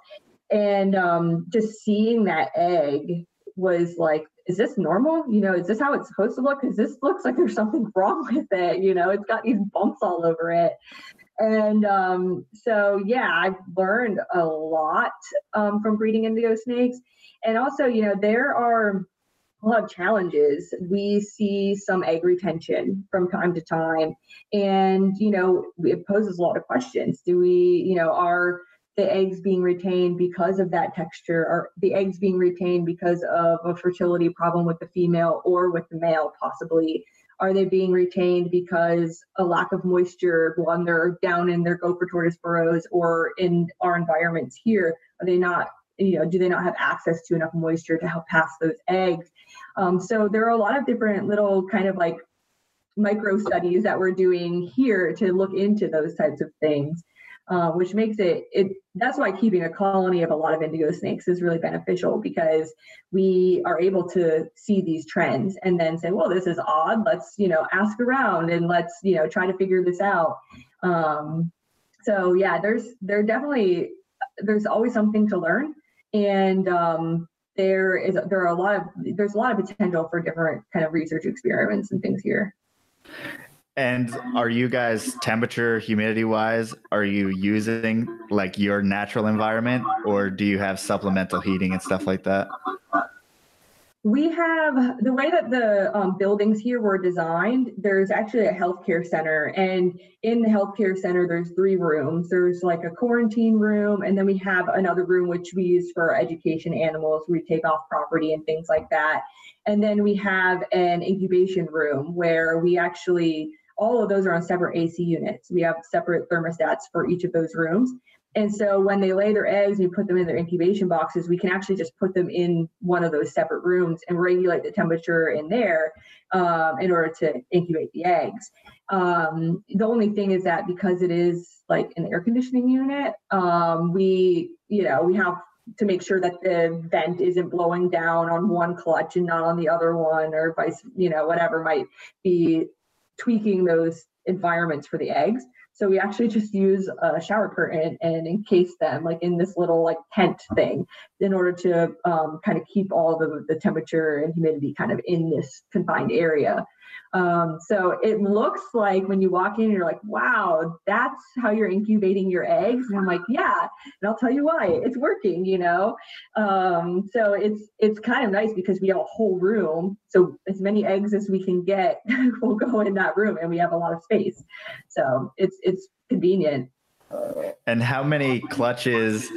and um, just seeing that egg was like is this normal? You know is this how it's supposed to look? Because this looks like there's something wrong with it you know it's got these bumps all over it. And um, so yeah i've learned a lot um, from breeding indigo snakes. And also you know there are a lot of challenges. We see some egg retention from time to time. And you know it poses a lot of questions. Do we you know are the eggs being retained because of that texture or the eggs being retained because of a fertility problem with the female or with the male possibly. Are they being retained because a lack of moisture when they're down in their gopher tortoise burrows or in our environments here are they not you know do they not have access to enough moisture to help pass those eggs? Um, so there are a lot of different little kind of like micro studies that we're doing here to look into those types of things uh, which makes it it that's why keeping a colony of a lot of indigo snakes is really beneficial because we are able to see these trends and then say well this is odd. Let's you know ask around and let's you know try to figure this out. Um, so yeah there's there definitely there's always something to learn. And um, there is there are a lot of there's a lot of potential for different kind of research experiments and things here and are you guys temperature, humidity wise, are you using like your natural environment or do you have supplemental heating and stuff like that? We have the way that the um, buildings here were designed. There's actually a healthcare center, and in the healthcare center, there's three rooms. There's like a quarantine room, and then we have another room which we use for education animals. We take off property and things like that. And then we have an incubation room where we actually all of those are on separate AC units. We have separate thermostats for each of those rooms. And so when they lay their eggs and you put them in their incubation boxes, we can actually just put them in one of those separate rooms and regulate the temperature in there um, in order to incubate the eggs. Um, the only thing is that because it is like an air conditioning unit, um, we, you know, we have to make sure that the vent isn't blowing down on one clutch and not on the other one or vice, you know, whatever might be tweaking those environments for the eggs. So we actually just use a shower curtain and encase them like in this little like tent thing in order to um, kind of keep all the, the temperature and humidity kind of in this confined area. Um, so it looks like when you walk in, you're like, wow, that's how you're incubating your eggs. And I'm like, yeah, and I'll tell you why. It's working, you know. Um, so it's it's kind of nice because we have a whole room. So as many eggs as we can get will go in that room, and we have a lot of space. So it's it's convenient. And how many clutches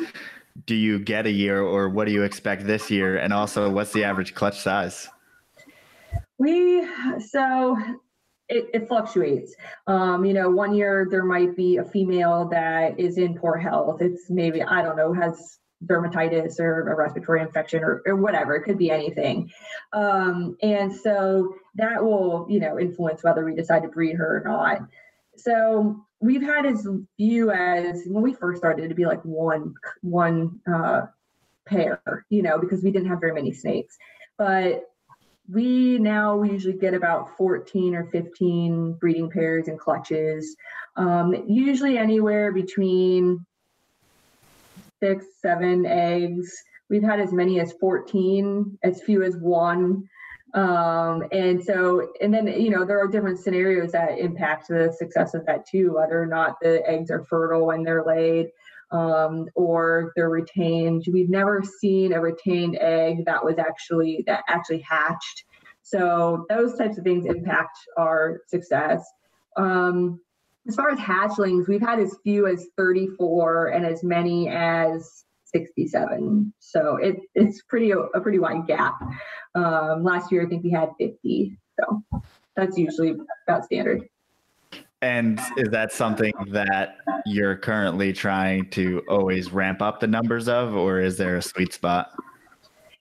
do you get a year, or what do you expect this year? And also, what's the average clutch size? We so it, it fluctuates. Um, you know, one year there might be a female that is in poor health. It's maybe I don't know has dermatitis or a respiratory infection or, or whatever. It could be anything. Um, and so that will you know influence whether we decide to breed her or not. So we've had as few as when we first started to be like one one uh, pair, you know, because we didn't have very many snakes. But we now we usually get about 14 or 15 breeding pairs and clutches. Um, usually anywhere between six seven eggs. We've had as many as 14 as few as one. Um, and so and then you know there are different scenarios that impact the success of that too whether or not the eggs are fertile when they're laid um, or they're retained. We've never seen a retained egg that was actually that actually hatched. So those types of things impact our success. Um, as far as hatchlings, we've had as few as 34 and as many as 67. So it, it's pretty a pretty wide gap. Um, last year, I think we had 50. So that's usually about standard. And is that something that you're currently trying to always ramp up the numbers of, or is there a sweet spot?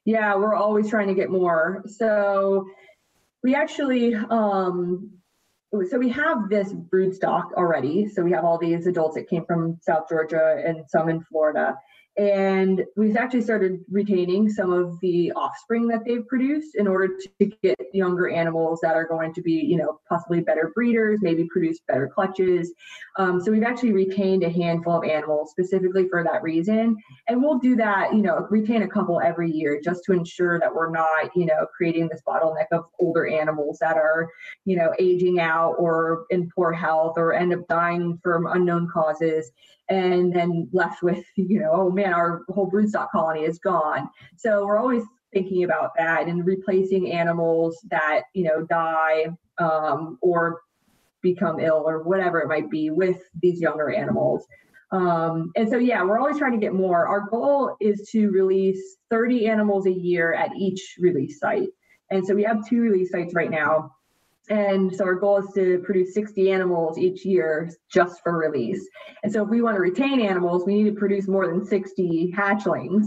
Yeah, we're always trying to get more. So we actually, um, so we have this brood stock already. So we have all these adults that came from South Georgia and some in Florida. And we've actually started retaining some of the offspring that they've produced in order to get younger animals that are going to be, you know, possibly better breeders, maybe produce better clutches. Um, so we've actually retained a handful of animals specifically for that reason. And we'll do that, you know, retain a couple every year just to ensure that we're not, you know, creating this bottleneck of older animals that are, you know, aging out or in poor health or end up dying from unknown causes and then left with, you know, oh man, our whole broodstock colony is gone. So we're always thinking about that and replacing animals that, you know, die um, or become ill or whatever it might be with these younger animals. Um, and so, yeah, we're always trying to get more. Our goal is to release 30 animals a year at each release site. And so we have two release sites right now. And so our goal is to produce 60 animals each year just for release. And so if we want to retain animals, we need to produce more than 60 hatchlings.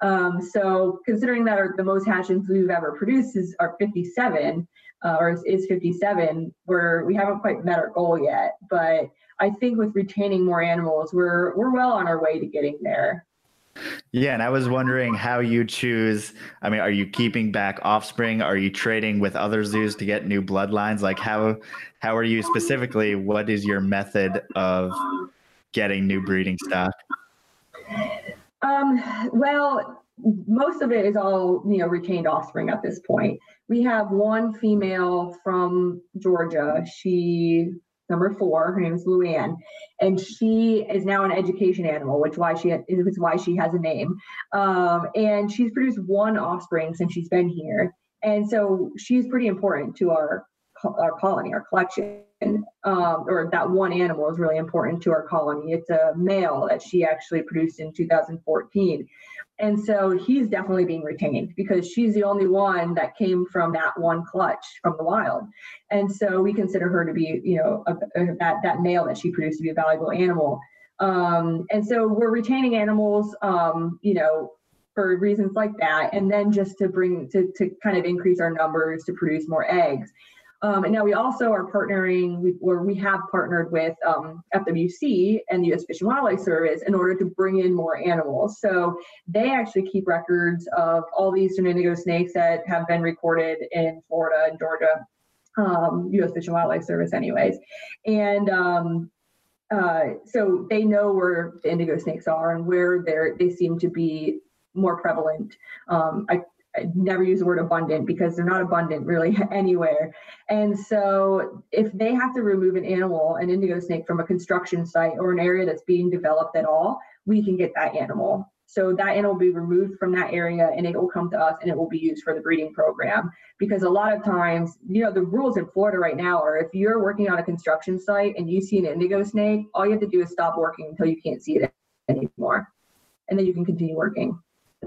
Um, so considering that our, the most hatchlings we've ever produced is are 57, uh, or is, is 57, where we haven't quite met our goal yet. But I think with retaining more animals, we're we're well on our way to getting there. Yeah, and I was wondering how you choose. I mean, are you keeping back offspring? Are you trading with other zoos to get new bloodlines? Like how how are you specifically? What is your method of getting new breeding stock? Um, well, most of it is all you know retained offspring at this point. We have one female from Georgia. She number four. Her name is Luann, and she is now an education animal, which why she is why she has a name. Um, and she's produced one offspring since she's been here, and so she's pretty important to our our colony, our collection. Um, or that one animal is really important to our colony. It's a male that she actually produced in 2014. And so he's definitely being retained because she's the only one that came from that one clutch from the wild. And so we consider her to be, you know, a, a, that, that male that she produced to be a valuable animal. Um, and so we're retaining animals, um, you know, for reasons like that. And then just to bring, to, to kind of increase our numbers to produce more eggs. Um, and now we also are partnering, or we have partnered with um, FWC and the U.S. Fish and Wildlife Service in order to bring in more animals. So they actually keep records of all the eastern indigo snakes that have been recorded in Florida and Georgia, um, U.S. Fish and Wildlife Service, anyways. And um, uh, so they know where the indigo snakes are and where they they seem to be more prevalent. Um, I Never use the word abundant because they're not abundant really anywhere. And so if they have to remove an animal, an indigo snake from a construction site or an area that's being developed at all, we can get that animal. So that animal will be removed from that area and it will come to us and it will be used for the breeding program. Because a lot of times, you know, the rules in Florida right now are if you're working on a construction site and you see an indigo snake, all you have to do is stop working until you can't see it anymore. And then you can continue working.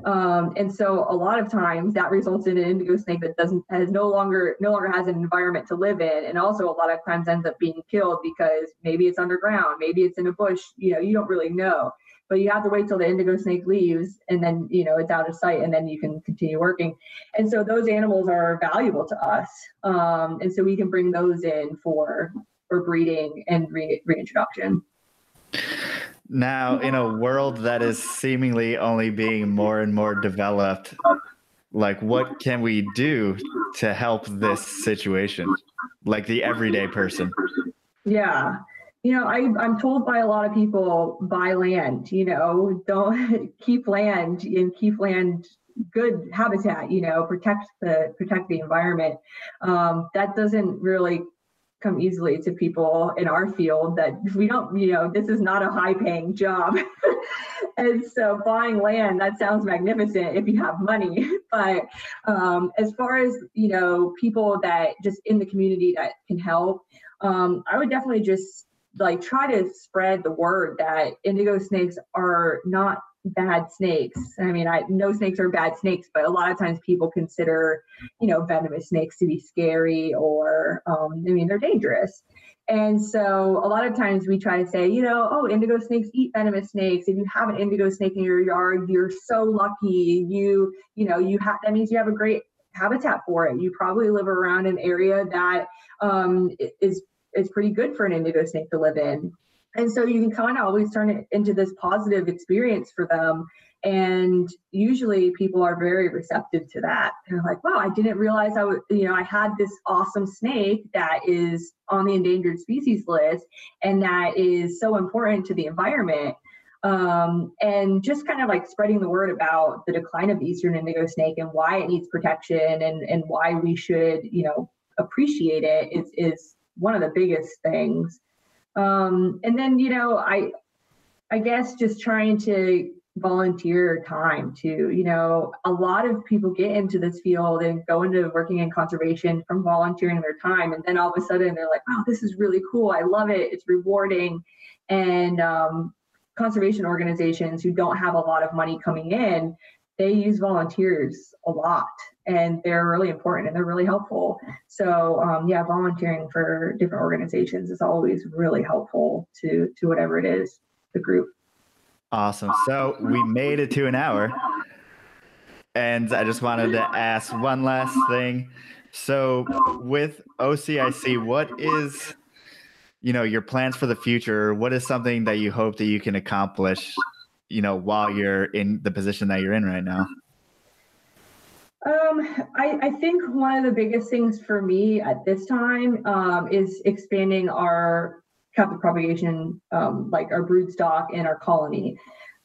Um, and so a lot of times that results in an indigo snake that doesn't has no longer no longer has an environment to live in. And also a lot of times ends up being killed because maybe it's underground maybe it's in a bush you know you don't really know. But you have to wait till the indigo snake leaves and then you know it's out of sight and then you can continue working. And so those animals are valuable to us. Um, and so we can bring those in for for breeding and re- reintroduction now, in a world that is seemingly only being more and more developed, like what can we do to help this situation? Like the everyday person. Yeah. You know, I, I'm told by a lot of people buy land, you know, don't keep land and keep land good habitat, you know, protect the protect the environment. Um, that doesn't really come easily to people in our field that we don't, you know, this is not a high paying job. and so buying land, that sounds magnificent if you have money. But um, as far as, you know, people that just in the community that can help, um, I would definitely just like try to spread the word that indigo snakes are not bad snakes. I mean, I no snakes are bad snakes, but a lot of times people consider, you know, venomous snakes to be scary or, um, I mean, they're dangerous. And so a lot of times we try to say, you know, oh, indigo snakes eat venomous snakes. If you have an indigo snake in your yard, you're so lucky. You, you know, you have that means you have a great habitat for it. You probably live around an area that um, is is pretty good for an indigo snake to live in and so you can kind of always turn it into this positive experience for them. And usually people are very receptive to that. They're like wow i didn't realize i would you know i had this awesome snake that is on the endangered species list and that is so important to the environment. Um, and just kind of like spreading the word about the decline of the eastern indigo snake and why it needs protection and and why we should you know appreciate it is is one of the biggest things um, and then, you know, I, I guess just trying to volunteer time too. You know, a lot of people get into this field and go into working in conservation from volunteering their time. And then all of a sudden they're like, wow, this is really cool. I love it. It's rewarding. And um, conservation organizations who don't have a lot of money coming in, they use volunteers a lot and they're really important and they're really helpful. So um, yeah, volunteering for different organizations is always really helpful to to whatever it is the group. Awesome. So we made it to an hour, and I just wanted to ask one last thing. So with OCIC, what is you know your plans for the future? What is something that you hope that you can accomplish? You know, while you're in the position that you're in right now. Um, I, I, think one of the biggest things for me at this time um, is expanding our captive propagation, um, like our brood stock and our colony.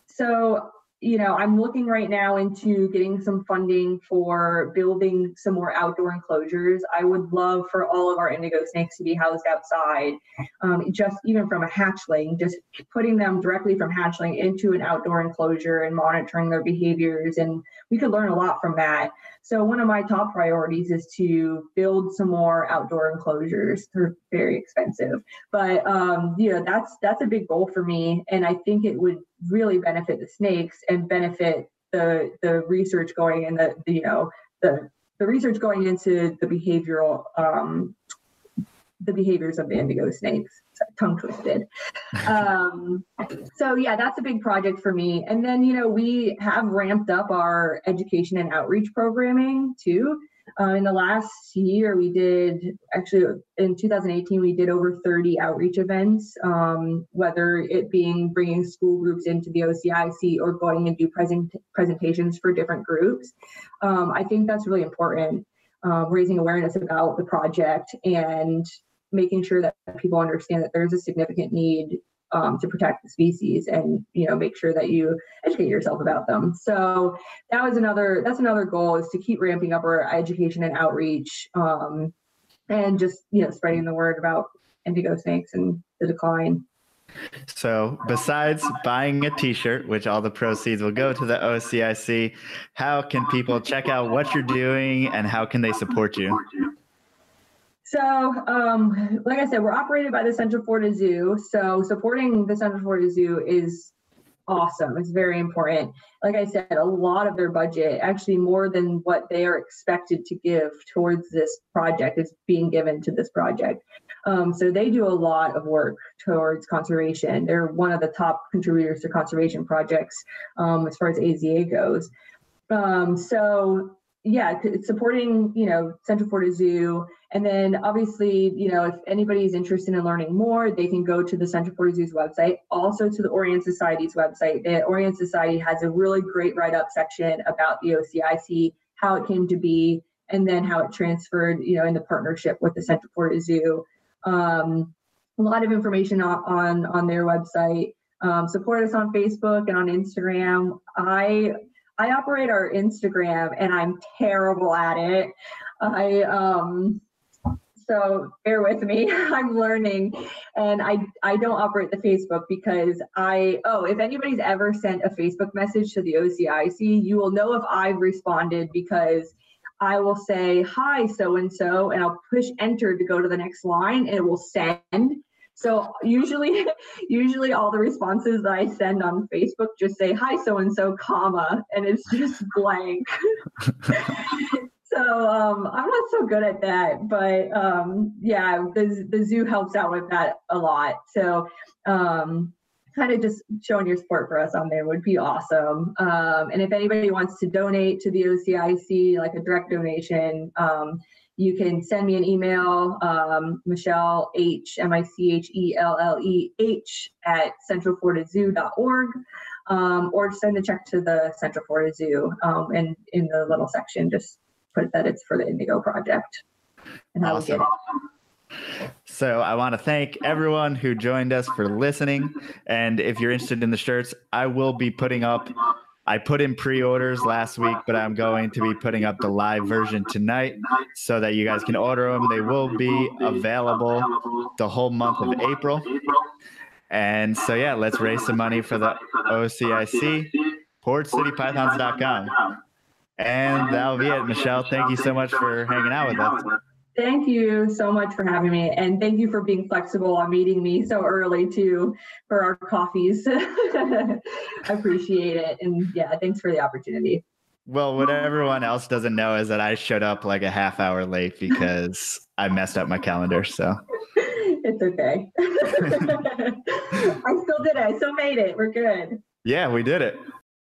So, you know, I'm looking right now into getting some funding for building some more outdoor enclosures. I would love for all of our indigo snakes to be housed outside, um, just even from a hatchling, just putting them directly from hatchling into an outdoor enclosure and monitoring their behaviors. And we could learn a lot from that. So one of my top priorities is to build some more outdoor enclosures. They're very expensive, but um, you know that's that's a big goal for me, and I think it would really benefit the snakes and benefit the the research going and the, the you know the the research going into the behavioral um, the behaviors of the indigo snakes. Tongue twisted. um, so yeah, that's a big project for me. And then you know we have ramped up our education and outreach programming too. Uh, in the last year, we did actually in 2018 we did over 30 outreach events. Um, whether it being bringing school groups into the OCIC or going and do present presentations for different groups. Um, I think that's really important. Uh, raising awareness about the project and making sure that people understand that there's a significant need um, to protect the species and you know make sure that you educate yourself about them so that was another that's another goal is to keep ramping up our education and outreach um, and just you know spreading the word about indigo snakes and the decline so, besides buying a t shirt, which all the proceeds will go to the OCIC, how can people check out what you're doing and how can they support you? So, um, like I said, we're operated by the Central Florida Zoo. So, supporting the Central Florida Zoo is awesome. It's very important. Like I said, a lot of their budget, actually more than what they are expected to give towards this project, is being given to this project. Um, so they do a lot of work towards conservation. They're one of the top contributors to conservation projects um, as far as AZA goes. Um, so yeah, supporting, you know, Central Florida Zoo. And then obviously, you know, if anybody's interested in learning more, they can go to the Central Florida Zoo's website, also to the Orianne Society's website. The Orianne Society has a really great write-up section about the OCIC, how it came to be, and then how it transferred, you know, in the partnership with the Central Florida Zoo. Um, a lot of information on, on, on their website. Um, support us on Facebook and on Instagram. I I operate our Instagram and I'm terrible at it. I um so bear with me. I'm learning. And i i don't operate the facebook because i oh if anybody's ever sent a facebook message to the ocic you will know if i've responded because i will say hi so and so and i'll push enter to go to the next line and it will send so usually, usually all the responses that I send on Facebook just say hi so and so, comma, and it's just blank. so um, I'm not so good at that, but um, yeah, the the zoo helps out with that a lot. So um, kind of just showing your support for us on there would be awesome. Um, and if anybody wants to donate to the OCIC, like a direct donation, um, you can send me an email, um, Michelle H, M I C H E L L E H at centralfloridazoo.org, um, or send a check to the Central Florida Zoo. Um, and in the little section, just put that it's for the Indigo Project. And awesome. So I want to thank everyone who joined us for listening. And if you're interested in the shirts, I will be putting up I put in pre-orders last week, but I'm going to be putting up the live version tonight so that you guys can order them. They will be available the whole month of April. And so yeah, let's raise some money for the OCIC, portcitypythons.com. And that'll be it, Michelle. Thank you so much for hanging out with us. Thank you so much for having me. And thank you for being flexible on meeting me so early too for our coffees. I appreciate it. And yeah, thanks for the opportunity. Well, what everyone else doesn't know is that I showed up like a half hour late because I messed up my calendar. So it's okay. I still did it. I still made it. We're good. Yeah, we did it.